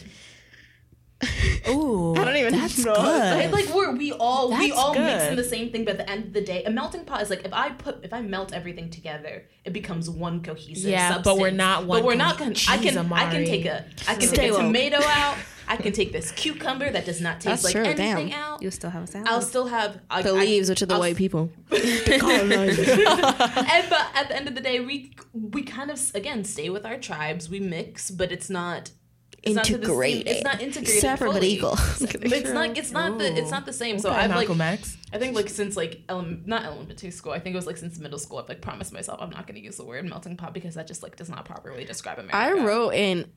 S4: Ooh,
S3: I don't even
S4: that's
S3: know.
S1: Right?
S4: good.
S1: Like we're we all we
S4: That's
S1: all mix in the same thing, but at the end of the day, a melting pot is like if I put if I melt everything together, it becomes one cohesive.
S4: Yeah, but we're not one
S1: But we're not
S4: com-
S1: gonna. I can
S4: Jeez,
S1: I can take a I can
S3: Stay
S1: take a tomato out. I can take this cucumber that does not taste
S3: That's
S1: like
S3: true,
S1: anything
S3: damn.
S1: out.
S2: You'll still have a salad.
S1: I'll still have I,
S3: the
S1: I-
S3: leaves, which are the
S1: I'll-
S3: white people.
S1: and but at the end of the day, we we kind of again stay with our tribes. We mix, but it's not. It's not same-
S3: Integrated.
S1: It's not integrated.
S3: Separate but equal.
S1: It's not. It's not the. It's not the same. So
S4: Okay,
S1: I've like.
S4: Malcolm X.
S1: I think like since like ele- not elementary school. I think it was like since middle school. I've like promised myself I'm not going to use the word melting pot because that just like does not properly describe America.
S3: I wrote an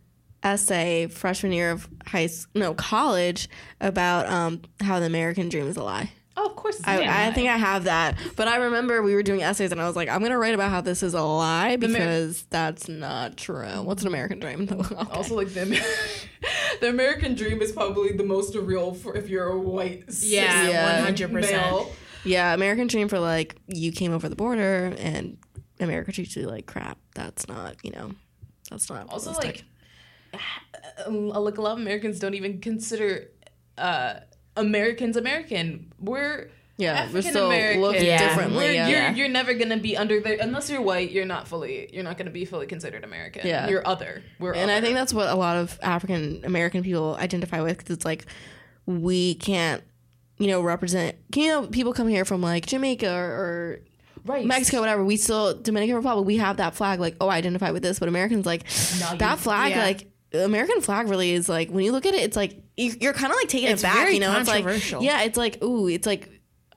S3: essay freshman year of high no college about um how the American dream is a lie.
S1: Oh, of course. It's a
S3: I, I think I have that, but I remember we were doing essays and I was like, I'm gonna write about how this is a lie
S1: Amer-
S3: because that's not true. What's an American dream? Okay.
S1: Also, like the Amer- the American dream is probably the most real for if you're a white
S4: Yeah,
S3: Yeah.
S4: one hundred percent.
S1: male.
S3: Yeah, American dream for like you came over the border and America treats you like crap. That's not, you know, that's not
S1: Also,
S3: realistic.
S1: like, uh, like a lot of Americans don't even consider uh, Americans American. We're
S3: Yeah, we're
S1: African
S3: still
S1: American.
S3: looked
S4: Yeah.
S3: differently.
S1: We're-
S3: Yeah.
S1: You're, you're never gonna be under the unless you're white. You're not fully. You're not gonna be fully considered American.
S3: Yeah.
S1: you're other. We're
S3: and I think that's what a lot of African American people identify with because it's like we can't, you know, represent. You know, people come here from like Jamaica or, or
S1: right.
S3: Mexico, whatever. We still Dominican Republic. We have that flag. Like, oh, I identify with this. But Americans like
S1: No, you-
S3: that flag.
S4: yeah.
S3: Like American flag really is like when you look at it, it's like you- you're kind of like taking
S4: It's
S3: it back. you know, it's like yeah, it's like ooh, it's like.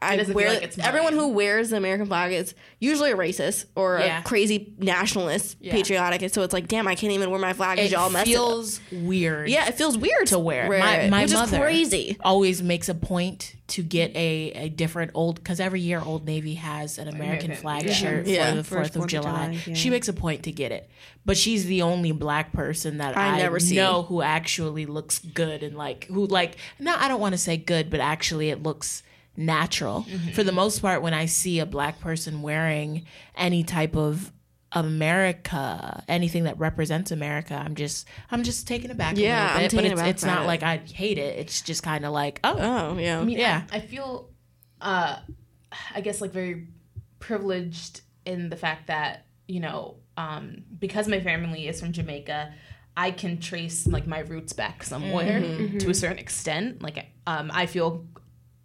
S3: I
S1: doesn't
S3: wear
S1: like it's
S3: everyone who wears the American flag is usually a racist or
S4: Yeah.
S3: a crazy nationalist,
S4: Yeah.
S3: patriotic. And so it's like, damn, I can't even wear my flag
S4: It
S3: y'all messed it up.
S4: feels weird.
S3: Yeah, it feels weird
S4: to wear.
S3: wear
S4: my
S3: it,
S4: my
S3: which
S4: mother
S3: is crazy.
S4: always makes a point to get a, a different old because every year Old Navy has an American
S1: American,
S4: flag
S1: yeah.
S4: shirt
S3: Yeah.
S4: for the Fourth of July.
S2: July, yeah.
S4: She makes a point to get it, but she's the only black person that
S3: I
S4: I,
S3: never see.
S4: know who actually looks good and like who like. No, I don't want to say good, but actually it looks natural
S3: Mm-hmm.
S4: for the most part. When I see a black person wearing any type of America, anything that represents America, I'm just I'm just taken aback
S3: Yeah,
S4: a little bit. But it's, it's not
S3: it.
S4: like I hate it. It's just kind of like oh,
S3: Oh yeah,
S1: I mean,
S4: Yeah.
S1: I, I feel, uh, I guess like very privileged in the fact that you know, um, because my family is from Jamaica, I can trace like my roots back somewhere to a certain extent. Like, um, I feel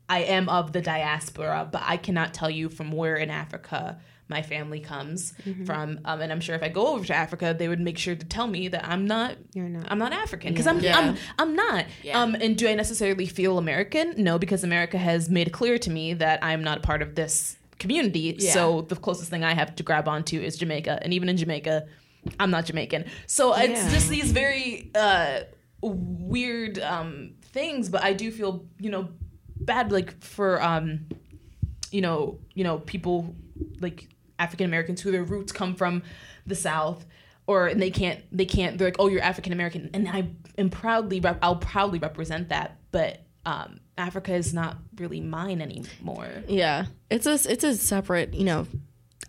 S1: I am of the diaspora, but I cannot tell you from where in Africa my family comes from. Um, and I'm sure if I go over to Africa, they would make sure to tell me that I'm not.
S2: You're not.
S1: I'm not African because I'm,
S3: Yeah.
S1: I'm I'm not.
S4: Yeah.
S1: Um, and do I necessarily feel American? No, because America has made clear to me that I'm not a part of this community.
S4: Yeah.
S1: So the closest thing I have to grab onto is Jamaica, and even in Jamaica, I'm not Jamaican. So it's
S2: Yeah.
S1: just these very uh, weird um, things. But I do feel you know bad like for um, you know you know people like African Americans who their roots come from the South or and they can't they can't they're like oh you're African American and I am proudly rep- I'll proudly represent that but um, Africa is not really mine anymore.
S3: yeah. It's a it's a separate you know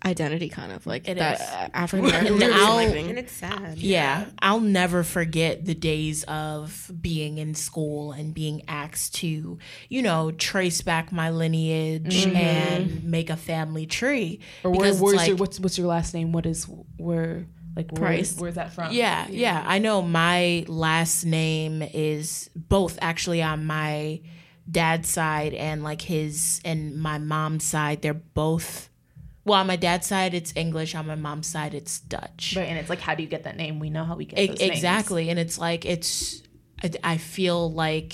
S3: identity kind of like
S4: It
S3: that
S4: is.
S3: African American.
S4: And I'll-
S2: and it's sad.
S4: Yeah, I'll never forget the days of being in school and being asked to, you know, trace back my lineage mm-hmm. and make a family tree.
S1: Or where,
S4: Because
S1: where's
S4: like-
S1: your what's what's your last name? What is where like where,
S3: Price.
S1: where's that from?
S4: Yeah, yeah, I know my last name is both actually on my dad's side and like his and my mom's side. They're both well, on my dad's side it's English, on my mom's side it's Dutch.
S1: Right, and it's like how do you get that name? We know how we get
S4: E-
S1: those names.
S4: exactly and it's like it's I, feel like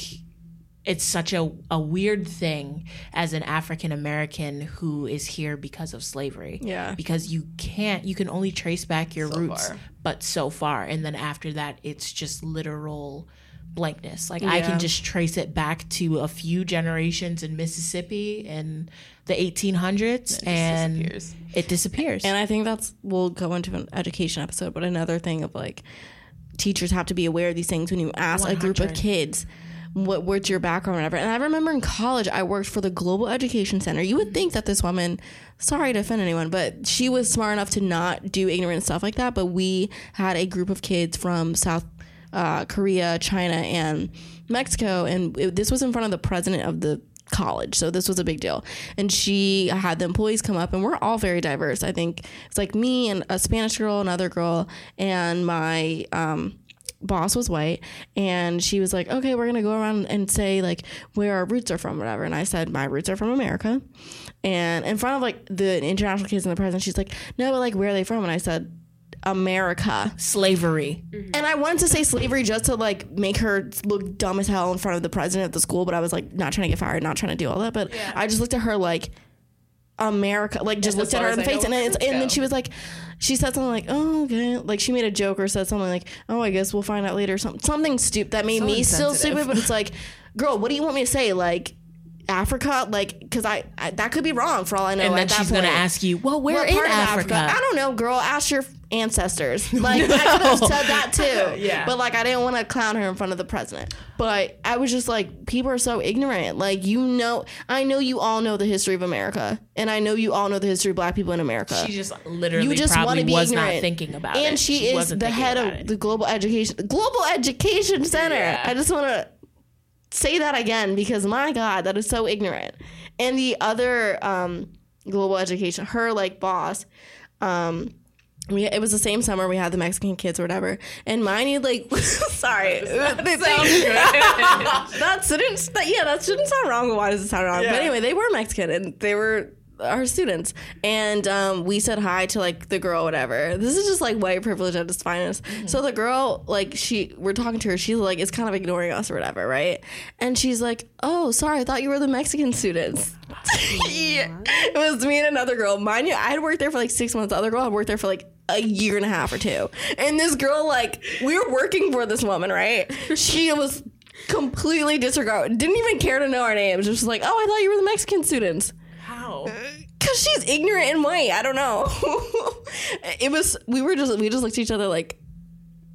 S4: it's such a, a weird thing as an african american who is here because of slavery
S3: Yeah.
S4: because you can't you can only trace back your
S1: So
S4: roots
S1: far.
S4: but so far and then after that it's just literal blankness like i can just trace it back to a few generations in mississippi in the 1800s and
S1: disappears.
S4: it disappears
S3: And I think that's we'll go into an education episode, but another thing of like teachers have to be aware of these things when you ask a group of kids what what's your background or whatever. And I remember in college I worked for the Global Education Center. You would think that this woman sorry to offend anyone, but she was smart enough to not do ignorant stuff like that. But we had a group of kids from South uh, Korea, China, and Mexico, and it, this was in front of the president of the college. So this was a big deal. And she had the employees come up, and we're all very diverse. I think it's like me and a Spanish girl, another girl, and my um, boss was white. And she was like, okay, we're going to go around and say like where our roots are from, whatever. And I said, my roots are from America. And in front of like the international kids and the president, she's like, no, but like where are they from? And I said, America.
S4: slavery mm-hmm.
S3: And I wanted to say slavery just to like make her look dumb as hell in front of the president of the school, but I was like not trying to get fired, not trying to do all that. But I just looked at her like America, like just
S1: That's
S3: looked at her in the
S1: I
S3: face, and then, it's, and then she was like, she said something like, "Oh, okay," like she made a joke or said something like, "Oh, I guess we'll find out later." Something something stupid that made
S1: So
S3: me still stupid, but it's like, girl, what do you want me to say? Like, Africa, like, because I, I that could be wrong for all I know.
S4: and
S3: at
S4: then
S3: that
S4: she's gonna ask you, well, where
S3: What
S4: in
S3: part of
S4: Africa?
S3: I don't know, girl. Ask your ancestors. Like I could have said that too.
S4: Yeah.
S3: But like I didn't want to clown her in front of the president. But I was just like, people are so ignorant. Like you know, I know you all know the history of America, and I know you all know the history of Black people in America.
S4: She just literally
S3: you just want
S4: probably
S3: to be
S4: was
S3: ignorant.
S4: not thinking about it.
S3: and she, is the head of
S4: it.
S3: the global education global education center.
S4: Yeah.
S3: I just want to say that again because my God, that is so ignorant. And the other um, global education, her like boss, um, we it was the same summer we had the Mexican kids or whatever, and mine like sorry, they sound that shouldn't that, yeah that shouldn't sound wrong. Why does it sound wrong? But anyway, they were Mexican and they were our students, and um, we said hi to like the girl, whatever. This is just like white privilege at its finest. So the girl, like she, we're talking to her. She's like, is kind of ignoring us or whatever, right? And she's like, oh, sorry, I thought you were the Mexican students. Yeah. It was me and another girl. Mind you, I had worked there for like six months. The other girl had worked there for like a year and a half or two. And this girl, like, we were working for this woman, right? She was completely disregard, didn't even care to know our names. Just like, oh, I thought you were the Mexican students.
S4: How?
S3: Cause she's ignorant and white. I don't know. it was we were just we just looked at each other like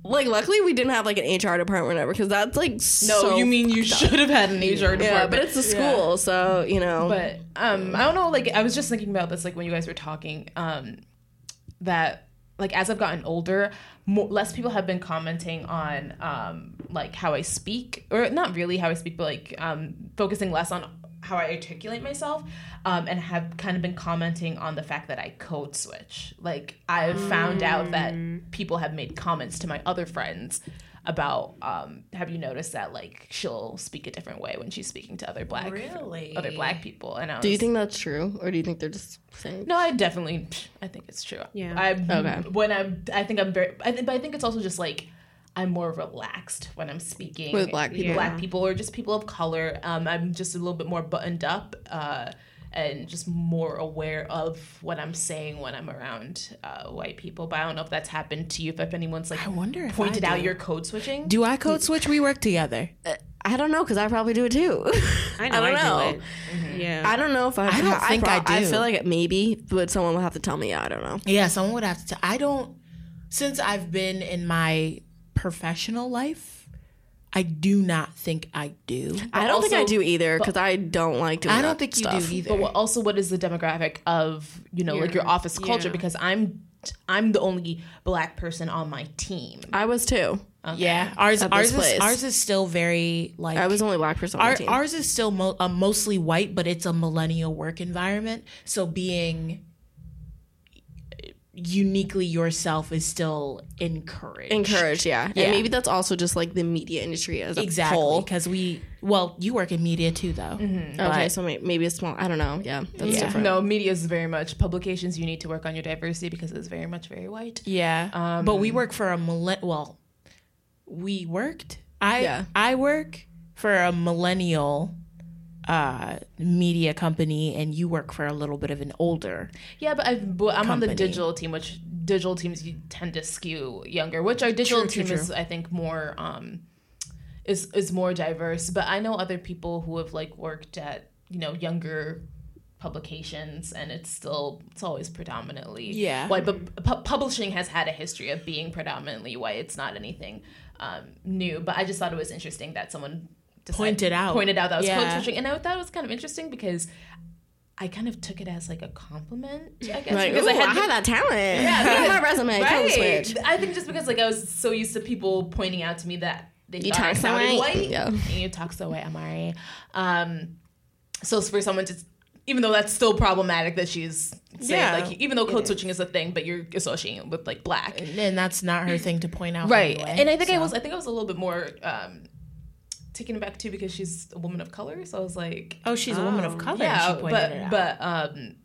S3: like luckily we didn't have like an HR department or whatever because that's like
S1: No,
S3: so
S1: you mean you should have had an HR department.
S3: yeah, but it's a school, so you know.
S1: But um, I don't know. Like I was just thinking about this, like when you guys were talking, um, that like as I've gotten older, more, less people have been commenting on um, like how I speak, or not really how I speak, but like um, focusing less on how I articulate myself, um, and have kind of been commenting on the fact that I code switch. Like I've found out that people have made comments to my other friends about um have you noticed that like she'll speak a different way when she's speaking to other black
S4: Really?
S1: other black people and I was,
S3: do you think that's true, or do you think they're just saying?
S1: no i definitely i think it's true
S2: Yeah.
S1: i
S3: Okay.
S1: when i'm i think i'm very i think but i think it's also just like i'm more relaxed when i'm speaking
S3: With black people.
S1: black people or just people of color um i'm just a little bit more buttoned up uh and just more aware of what I'm saying when I'm around uh, white people. But I don't know if that's happened to you. If anyone's like
S4: I wonder if
S1: pointed
S4: I
S1: out your code switching.
S4: Do I code switch? We work together.
S3: I don't know because I probably do it too.
S2: I know I,
S3: don't know.
S2: do it. Yeah.
S3: I don't know if I.
S4: I don't think I
S3: I
S4: do.
S3: I feel like maybe, but someone will have to tell me. I don't know.
S4: Yeah, someone would have to. I don't. Since I've been in my professional life, I do not think I do.
S3: I don't think I do either because I don't like doing.
S4: I don't
S3: that
S4: think you
S3: stuff.
S4: do either.
S1: But what, also, what is the demographic of you know like your office culture?
S2: Yeah.
S1: Because I'm I'm the only black person on my team.
S3: I was too.
S4: Yeah, ours ours
S3: this
S4: is ours is still very like
S3: I was the only black person on
S4: our,
S3: my team.
S4: ours is still mo- uh, mostly white, but it's a millennial work environment. So being uniquely yourself is still encouraged.
S3: Encouraged, yeah.
S4: Yeah.
S3: And maybe that's also just like the media industry as a
S4: Exactly,
S3: whole.
S4: because we well, you work in media too, though.
S3: Mm-hmm.
S4: Okay,
S3: so maybe it's small. I don't know. Yeah, that's
S4: Yeah.
S3: different.
S1: No, media is very much publications. You need to work on your diversity because it's very much very white.
S4: Yeah, um, but we work for a millenn. Well, we worked. I
S3: Yeah.
S4: I work for a millennial uh media company and you work for a little bit of an older
S1: Yeah, but, I've, but I'm on the digital team, which digital teams you tend to skew younger. Which our digital
S4: True, true,
S1: team is, I think, more um is is more diverse. But I know other people who have like worked at you know younger publications and it's still it's always predominantly
S4: Yeah.
S1: white but pu- publishing has had a history of being predominantly white it's not anything um, new but i just thought it was interesting that someone
S4: Pointed out.
S1: pointed out that was
S4: Yeah.
S1: code switching and i thought it was kind of interesting because i kind of took it as like a compliment i guess
S3: Like,
S1: because
S3: ooh, I,
S1: I had
S3: that talent.
S1: Yeah, because-
S3: my resume. Code switch.
S1: I think just because like I was so used to people pointing out to me that they
S3: You talk so white.
S1: white.
S3: Yeah.
S1: And you talk so white, Amari. Um, so for someone to, even though that's still problematic that she's saying
S4: Yeah,
S1: like even though code switching is a thing, but you're associating it with like black,
S4: and that's not her thing to point out.
S1: right?
S4: anyway,
S1: and I think I was I think I was a little bit more um, taken aback too because she's a woman of color. So I was like,
S4: Oh, she's a woman of color.
S1: yeah,
S4: she pointed it
S1: but but um,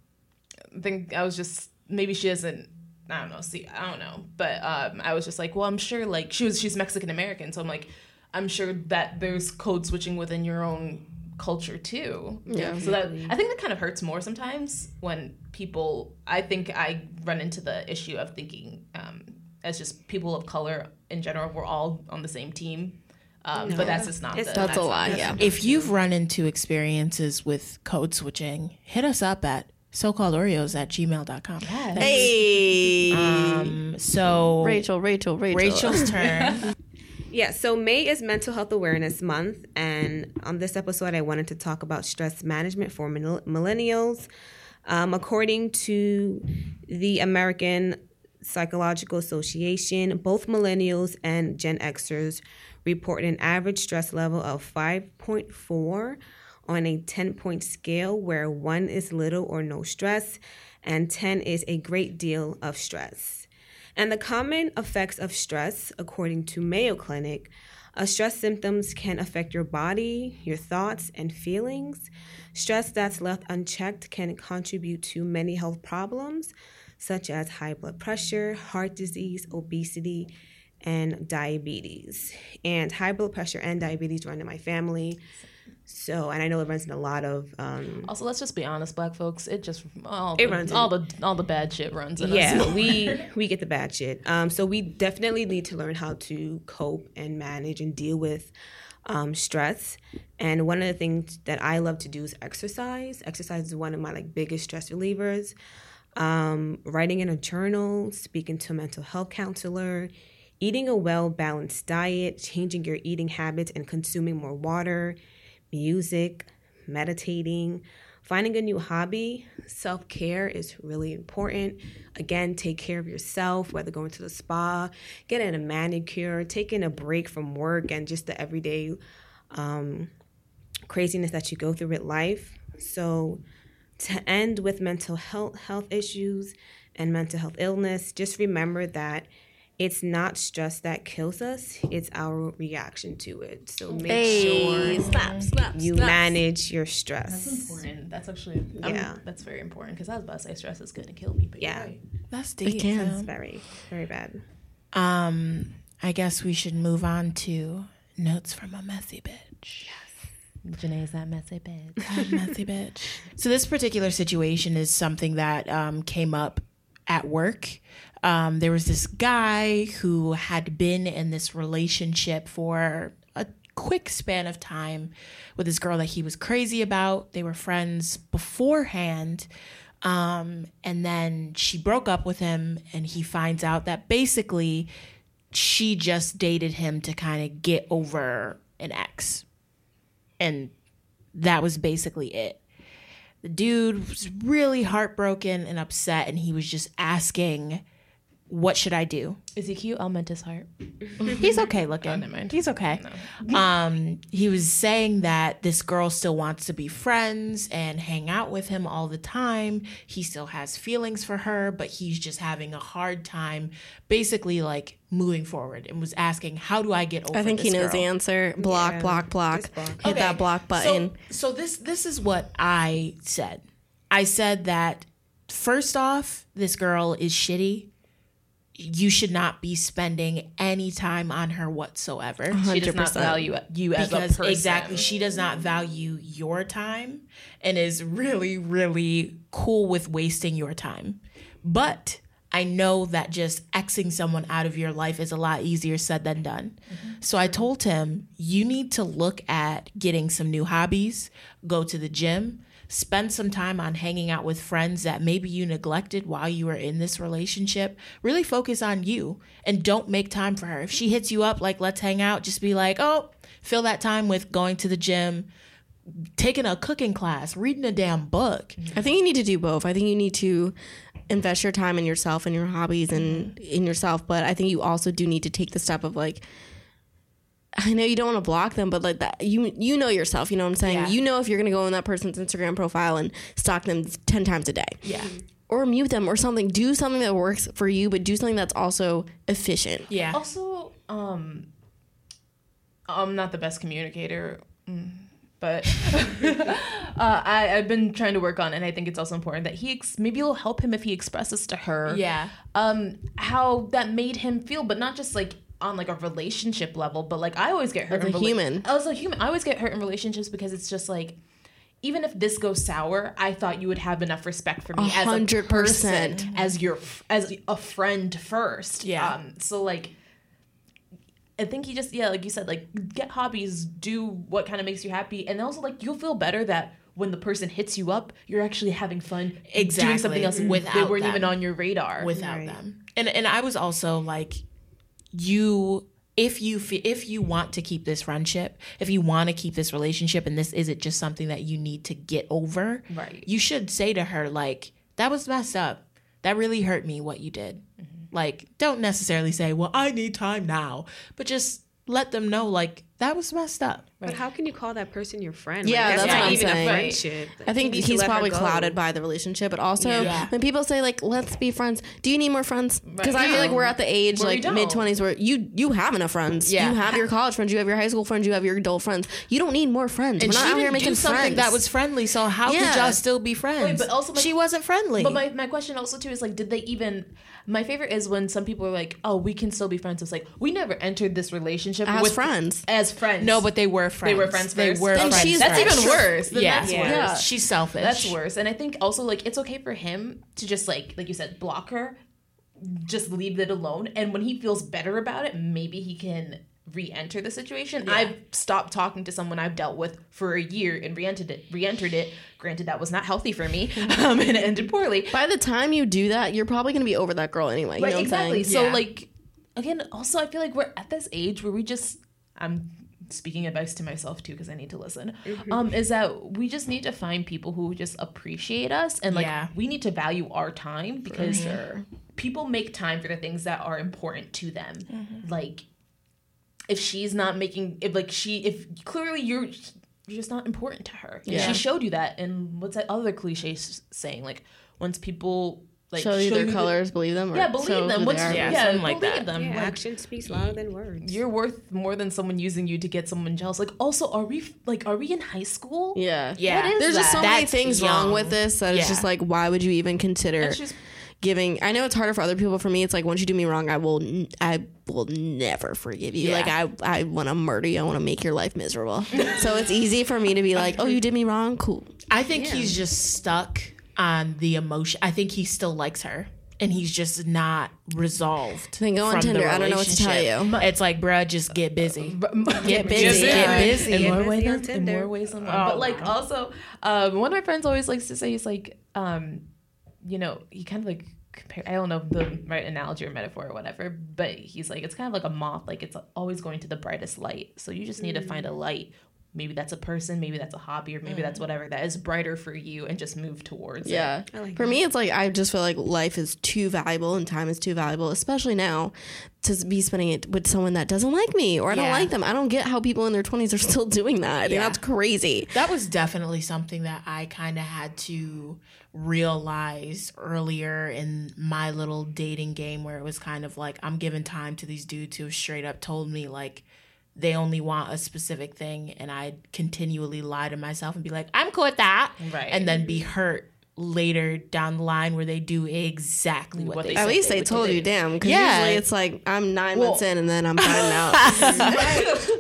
S1: I think I was just maybe she doesn't. I don't know. See, I don't know, but um, I was just like, well, I'm sure like she was she's Mexican American, so I'm like, I'm sure that there's code switching within your own culture too.
S3: Yeah.
S1: So that I think that kind of hurts more sometimes when people. I think I run into the issue of thinking um, as just people of color in general, we're all on the same team Um, But that's just not.
S2: It's
S1: the,
S2: not.
S3: That's a lie. Yeah.
S4: If you've run into experiences with code switching, hit us up at so-called-oreos at gmail.com.
S3: Hey.
S4: Um, so
S3: Rachel, Rachel, Rachel.
S4: Rachel's turn.
S2: Yeah, so May is Mental Health Awareness Month, and on this episode, I wanted to talk about stress management for millennials. Um, according to the American Psychological Association, both millennials and Gen Xers report an average stress level of 5.4 on a 10 point scale, where one is little or no stress, and 10 is a great deal of stress. And the common effects of stress, according to Mayo Clinic, uh, stress symptoms can affect your body, your thoughts, and feelings. Stress that's left unchecked can contribute to many health problems, such as high blood pressure, heart disease, obesity, and diabetes. And high blood pressure and diabetes run in my family. So, and I know it runs in a lot of um,
S1: Also, let's just be honest, black folks. It just all
S2: It
S1: the,
S2: runs in-
S1: all the all the bad shit runs in us.
S2: yeah we we get the bad shit um so we definitely need to learn how to cope and manage and deal with um, stress and one of the things that i love to do is exercise exercise is one of my like biggest stress relievers um, writing in a journal speaking to a mental health counselor eating a well balanced diet changing your eating habits and consuming more water music meditating finding a new hobby. Self-care is really important. Again take care of yourself whether going to the spa getting a manicure taking a break from work and just the everyday um, craziness that you go through with life. So to end with mental health health issues and mental health illness just remember that it's not stress that kills us it's our reaction to it so make
S3: Hey,
S2: sure
S3: slap, slap,
S2: you
S3: slap.
S2: manage your stress
S1: That's important. That's actually I'm-
S2: Yeah.
S1: That's very important because I was about to say stress is going to kill me. But
S2: Yeah.
S1: yeah. Right.
S4: That's deep.
S3: can.
S4: fam.
S2: very very bad
S4: Um, I guess we should move on to notes from a messy bitch. Yes.
S1: Janae's that messy bitch.
S4: God, messy bitch. So this particular situation is something that um, came up at work. Um, there was this guy who had been in this relationship for a quick span of time with this girl that he was crazy about. They were friends beforehand. Um, and then she broke up with him, and he finds out that basically she just dated him to kind of get over an ex. And that was basically it. The dude was really heartbroken and upset, and he was just asking, What should I do?
S1: Is he cute? I'll mend his heart.
S4: He's okay looking.
S1: Oh, never mind.
S4: He's okay. Um, he was saying that this girl still wants to be friends and hang out with him all the time. He still has feelings for her, but he's just having a hard time, basically like moving forward, and was asking, "How do I get over?"
S3: I think he knows
S4: girl?"
S3: the answer. Block,
S2: Yeah,
S3: block, block.
S2: block.
S3: Hit that block button.
S4: So, so this this is what I said. I said that first off, this girl is shitty. You should not be spending any time on her whatsoever.
S1: She does not value you as a person.
S4: exactly, she does not value your time and is really, really cool with wasting your time. But I know that just Xing someone out of your life is a lot easier said than done. So I told him, you need to look at getting some new hobbies, go to the gym, spend some time on hanging out with friends that maybe you neglected while you were in this relationship. Really focus on you and don't make time for her. If she hits you up, like, let's hang out, just be like, oh, fill that time with going to the gym, taking a cooking class, reading a damn book.
S3: I think you need to do both. I think you need to invest your time in yourself and your hobbies and in yourself, but I think you also do need to take the step of like I know you don't want to block them, but like that you you know yourself, you know what I'm saying?
S4: Yeah.
S3: You know if you're going to go on that person's Instagram profile and stalk them 10 times a day.
S4: Yeah.
S3: Or mute them or something. Do something that works for you, but do something that's also efficient.
S4: Yeah.
S1: Also, um, I'm not the best communicator, mm, but uh, I, I've been trying to work on, it, and I think it's also important that he ex- maybe it'll help him if he expresses to her,
S4: Yeah.
S1: um, how that made him feel, but not just like on like a relationship level, but like I always get hurt
S3: As a
S1: in rela-
S3: human.
S1: As a human, I always get hurt in relationships because it's just like. Even if this goes sour, I thought you would have enough respect for me as a
S3: hundred
S1: person,
S3: percent.
S1: as your as a friend first.
S4: Yeah.
S1: Um, so like I think he just yeah, like you said, like get hobbies, do what kind of makes you happy, and also like you'll feel better that when the person hits you up, you're actually having fun doing something else
S4: Without
S1: they weren't
S4: them.
S1: even on your radar.
S4: without
S2: Right.
S4: them. And and I was also like, you if you if you want to keep this friendship, if you want to keep this relationship, and this isn't just something that you need to get over,
S1: Right.
S4: You should say to her like, "That was messed up. That really hurt me. What you did." Mm-hmm. Like, don't necessarily say, "Well, I need time now," but just let them know like that was messed up.
S2: But how can you call that person your friend?
S3: Yeah,
S2: like,
S3: that's
S2: not
S3: what I'm
S2: even
S3: saying.
S2: a friendship.
S3: I think
S2: need
S3: he's probably clouded by the relationship, but also
S4: Yeah.
S3: when people say like, "Let's be friends," do you need more friends? Because I feel like we're at the age
S1: Where
S3: like mid twenties where you you have enough friends.
S4: Yeah.
S3: You have your college friends, you have your high school friends, you have your adult friends. You don't need more friends.
S4: And
S3: we're not
S4: she
S3: out here
S4: didn't
S3: making
S4: do something
S3: friends.
S4: that was friendly. So how
S3: Yeah.
S4: could y'all still be friends?
S1: Wait, but also my-
S4: she wasn't friendly.
S1: But my, my question also too is like, did they even? My favorite is when some people are like, "Oh, we can still be friends." It's like we never entered this relationship
S3: As
S1: with
S3: friends.
S1: As friends,
S4: no, but they were friends.
S1: they were friends.
S4: They were friends.
S3: she's
S1: That's
S3: friends.
S1: even worse.
S4: Yeah,
S1: that's
S2: Yeah.
S1: worse.
S3: Yeah.
S4: she's selfish.
S1: That's worse. And I think also like it's okay for him to just like like you said, block her, just leave it alone. And when he feels better about it, maybe he can re-enter the situation. I've stopped talking to someone I've dealt with for a year and re-entered it. Re-entered it. Granted, that was not healthy for me, um, and it ended poorly.
S3: By the time you do that, you're probably gonna be over that girl anyway. You
S1: Right,
S3: know what I'm
S1: exactly.
S3: saying?
S1: So
S4: Yeah.
S1: like again, also I feel like we're at this age where we just I'm speaking advice to myself too because I need to listen. Um, is that we just need to find people who just appreciate us and like
S4: Yeah.
S1: we need to value our time because people make time for the things that are important to them. Like if she's not making if like she if clearly you're you're just not important to her. And
S3: Yeah.
S1: She showed you that and what's that other cliche saying like once people like
S3: show you their
S1: the-
S3: colors, believe them. Or
S1: yeah, believe
S3: show
S1: them.
S3: What's,
S1: Once,
S3: they
S1: yeah,
S4: Yeah, something like
S1: believe
S4: that.
S1: them.
S2: Yeah,
S1: Like,
S2: action speaks louder than words.
S1: you're worth more than someone using you to get someone jealous. Like, also, are we like, are we in high school?
S3: Yeah.
S4: Yeah.
S1: What is
S3: There's just so
S1: that?
S3: many
S4: That's
S3: things
S4: young.
S3: wrong with this that it's just like, why would you even consider
S1: just
S3: giving? I know it's harder for other people. For me, it's like once you do me wrong, I will, i will never forgive you.
S4: Yeah.
S3: Like I, I want to murder you. I want to make your life miserable. so it's easy for me to be like, oh, you did me wrong. Cool.
S4: I think he's just stuck on the emotion. I think he still likes her. And he's just not resolved.
S3: Then go on Tinder. I don't know what to tell you.
S4: It's like, bruh, just get busy.
S3: Get busy.
S4: Just get busy.
S1: in more ways than in more ways than one.
S4: Oh,
S1: but like
S4: wow.
S1: also, um, one of my friends always likes to say he's like, um, you know, he kind of like compare. I don't know the right analogy or metaphor or whatever, but he's like, it's kind of like a moth. Like it's always going to the brightest light. So you just need to find a light. Maybe that's a person, maybe that's a hobby, or maybe that's mm. whatever that is brighter for you, and just move towards it.
S3: Yeah.
S2: Like
S3: For
S2: that.
S3: me, it's like I just feel like life is too valuable and time is too valuable, especially now, to be spending it with someone that doesn't like me or I don't like them. I don't get how people in their 20s are still doing that. I think
S4: Yeah.
S3: that's crazy.
S4: That was definitely something that I kind of had to realize earlier in my little dating game where it was kind of like I'm giving time to these dudes who straight up told me like they only want a specific thing and I'd continually lie to myself and be like, I'm cool with that.
S1: Right.
S4: And then be hurt later down the line where they do exactly what,
S1: What
S4: they
S1: they
S3: At
S4: said
S3: least
S4: they
S3: they told
S4: do.
S3: you, damn. Because
S4: Yeah.
S3: usually it's like I'm nine
S1: Well-
S3: months in and then I'm finding out.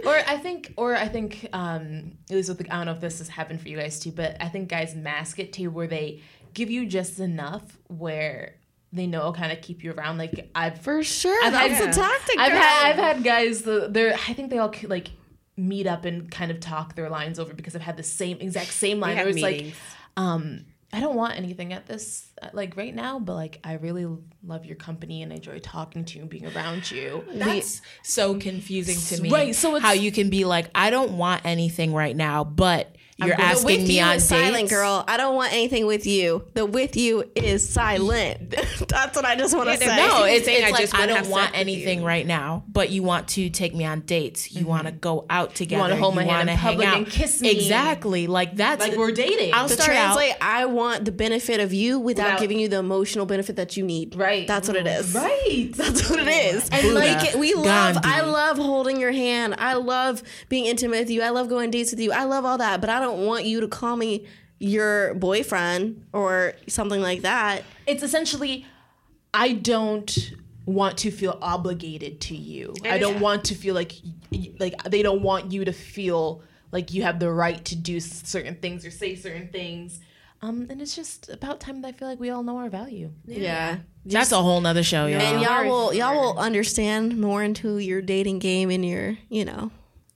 S1: or I think, or I think, um, at least with the, I don't know if this has happened for you guys too, but I think guys mask it too, where they give you just enough where they know it'll kind of keep you around. Like I've,
S3: For sure.
S1: I've
S3: that's
S1: had-
S3: a tactic.
S1: I've
S3: girl.
S1: had, I've had guys. The, they're, I think they all like meet up and kind of talk their lines over because I've had the same exact same line. Where
S2: have
S1: it's like, um, I don't want anything at this Uh, like right now, but like I really love your company and I enjoy talking to you and being around you.
S4: That's so confusing to me.
S1: Right, so it's-
S4: how you can be like, I don't want anything right now, but you're
S1: good.
S4: asking
S3: with
S4: me
S3: you
S4: on
S3: is
S4: dates.
S3: silent, girl. I don't want anything with you. The with you is silent. That's what I just want to say.
S4: No, it's,
S2: saying,
S4: it's
S2: I
S4: like
S2: just
S4: I don't want anything right now, but you want to take me on dates. You mm-hmm. want to go out together.
S1: You wanna hold my hand in
S4: wanna hang
S1: public
S4: out.
S1: and kiss me.
S4: Exactly. Like that's
S1: Like we're dating.
S4: I'll
S3: to
S4: start out.
S3: translate, I want the benefit of you without,
S1: Without-
S3: giving you the emotional benefit that you need.
S1: Right.
S3: That's what it is.
S1: Right.
S3: That's what it is. And
S4: Buddha.
S3: like we love
S4: Gandhi.
S3: I love holding your hand. I love being intimate with you. I love going on dates with you. I love all that, but I don't want you to call me your boyfriend or something like that.
S1: it's essentially I don't want to feel obligated to you. I don't want to feel like like they don't want you to feel like you have the right to do certain things or say certain things. Um, and it's just about time that I feel like we all know our value.
S3: Yeah.
S4: That's a whole nother show, y'all.
S3: And y'all will y'all will understand more into your dating game and your, you know.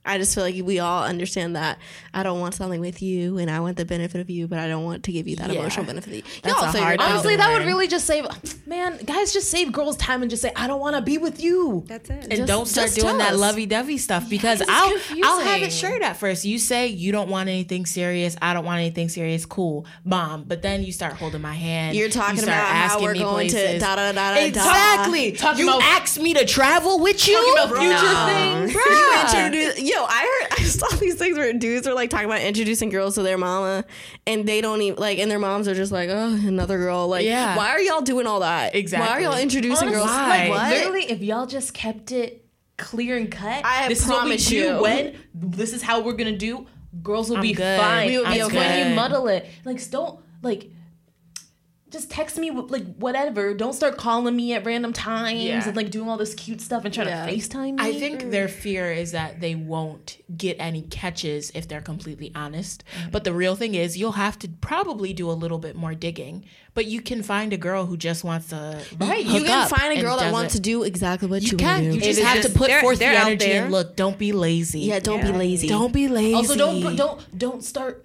S3: I just feel like we all understand that I don't want something with you and I want the benefit of you, but I don't want to give you that
S4: Yeah.
S3: emotional benefit. Of you.
S4: That's
S3: Y'all
S4: a hard
S3: it.
S1: Honestly,
S4: to
S1: that would really just save, man, guys, just save girls time and just say, I don't want to be with you.
S2: That's it.
S4: and
S3: Just-
S4: don't start doing
S3: tell
S4: that lovey-dovey stuff because
S1: it's
S4: I'll
S1: confusing.
S4: I'll have it straight at first. You say you don't want anything serious. I don't want anything serious. Cool, bomb. But then you start holding my hand.
S3: You're talking
S4: start
S3: about how
S4: asking
S3: we're
S4: me
S3: going to
S4: places.
S3: da da da da da.
S4: Exactly.
S1: Talking
S4: you
S1: about-
S4: asked me to travel with you.
S1: Talking about future
S2: No.
S1: things.
S3: You
S4: Bruh.
S3: introduce, yo, I heard I saw these things where dudes are like talking about introducing girls to their mama, and they don't even like, and their moms are just like, oh, another girl. Like,
S4: Yeah.
S3: why are y'all doing all that?
S4: Exactly.
S3: Why are y'all introducing
S1: Honestly,
S3: girls?
S4: Why?
S3: Like, what?
S1: Literally, if y'all just kept it clear and cut,
S3: I
S1: this
S3: promise
S1: is what we
S3: you.
S1: do when this is how we're gonna do. Girls will
S4: I'm
S1: be
S4: good.
S1: fine.
S3: We will be okay.
S1: When you muddle it, like don't like. Just text me like whatever. Don't start calling me at random times
S4: Yeah.
S1: and like doing all this cute stuff and trying
S3: Yeah.
S1: to FaceTime me.
S4: I think their fear is that they won't get any catches if they're completely honest. But the real thing is, you'll have to probably do a little bit more digging. But you can find a girl who just wants to
S3: Right, you can
S4: up
S3: find a girl that
S4: doesn't-
S3: wants to do exactly what you,
S4: You
S3: want
S4: can.
S3: do.
S4: You just
S2: is
S4: have to put
S2: they're-
S4: forth the
S2: they're out
S4: energy
S2: there.
S4: and look. Don't be lazy.
S3: yeah, don't be lazy.
S4: Don't be lazy.
S1: Also, don't don't don't start.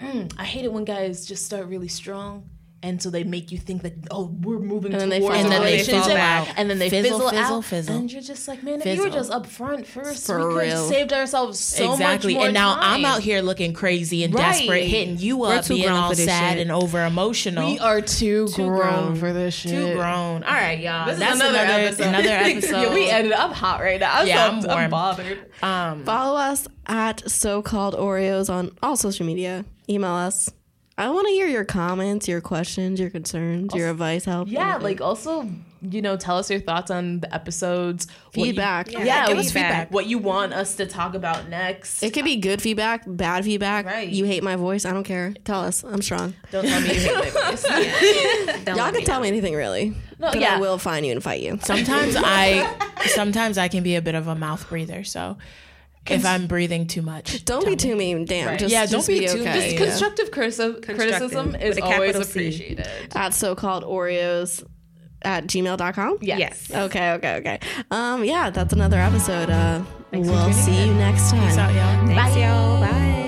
S1: Mm, I hate it when guys just start really strong, and so they make you think that oh we're moving
S3: And then they
S1: towards
S3: fall
S1: a
S3: And then they
S4: fall out.
S1: and then they
S4: Fizzle,
S1: fizzle,
S4: fizzle,
S1: out,
S4: fizzle.
S1: and you're just like, man, if you were
S4: Fizzle.
S1: just upfront first,
S3: For
S1: we could
S3: real.
S1: have saved ourselves so
S4: exactly.
S1: much more
S4: and now
S1: time.
S4: I'm out here looking crazy and
S1: Right.
S4: desperate, hitting you
S2: We're
S4: up,
S2: too
S4: being
S2: grown
S4: all
S2: for this
S4: sad
S2: shit.
S4: and over emotional.
S1: We are too,
S4: Too
S1: grown,
S4: grown.
S1: for this shit.
S4: too grown. All right, y'all.
S1: This
S4: That's
S1: is another, episode.
S4: Another episode.
S1: yeah, we ended. I'm hot right now. I'm
S4: Yeah,
S1: so,
S4: I'm
S1: I'm, bothered.
S4: um,
S3: Follow us at so called Oreos on all social media. Email us. I want to hear your comments, your questions, your concerns, your advice, help.
S1: Yeah,
S3: anything.
S1: like also, you know, tell us your thoughts on the episodes. what you-
S3: feedback.
S2: Yeah.
S1: yeah,
S2: give
S1: what
S2: us
S1: you-
S2: feedback.
S1: What you want us to talk about next?
S3: It could be good feedback, bad feedback.
S1: Right.
S3: You hate my voice. I don't care. Tell us. I'm strong.
S1: Don't tell me you hate my voice.
S2: Don't
S3: Y'all can
S2: me
S3: tell
S2: know.
S3: me anything really.
S1: No,
S3: but
S1: yeah.
S3: I will find you and fight you.
S4: sometimes I, sometimes I can be a bit of a mouth breather. So if I'm breathing too much,
S3: Don't be too mean. Damn.
S1: Right.
S3: Just,
S4: Yeah, don't be too-
S3: okay.
S4: just
S3: yeah.
S1: Constructive criticism, criticism is always
S2: capital C.
S1: appreciated.
S3: At so called Oreos at gmail.com.
S1: Yes.
S2: Yes.
S3: Okay, okay, okay. Um, yeah, that's another episode. Uh,
S2: Thanks
S3: we'll
S2: tuning
S3: see
S2: in.
S3: you next time.
S4: peace out, y'all.
S2: Thanks, y'all. Bye.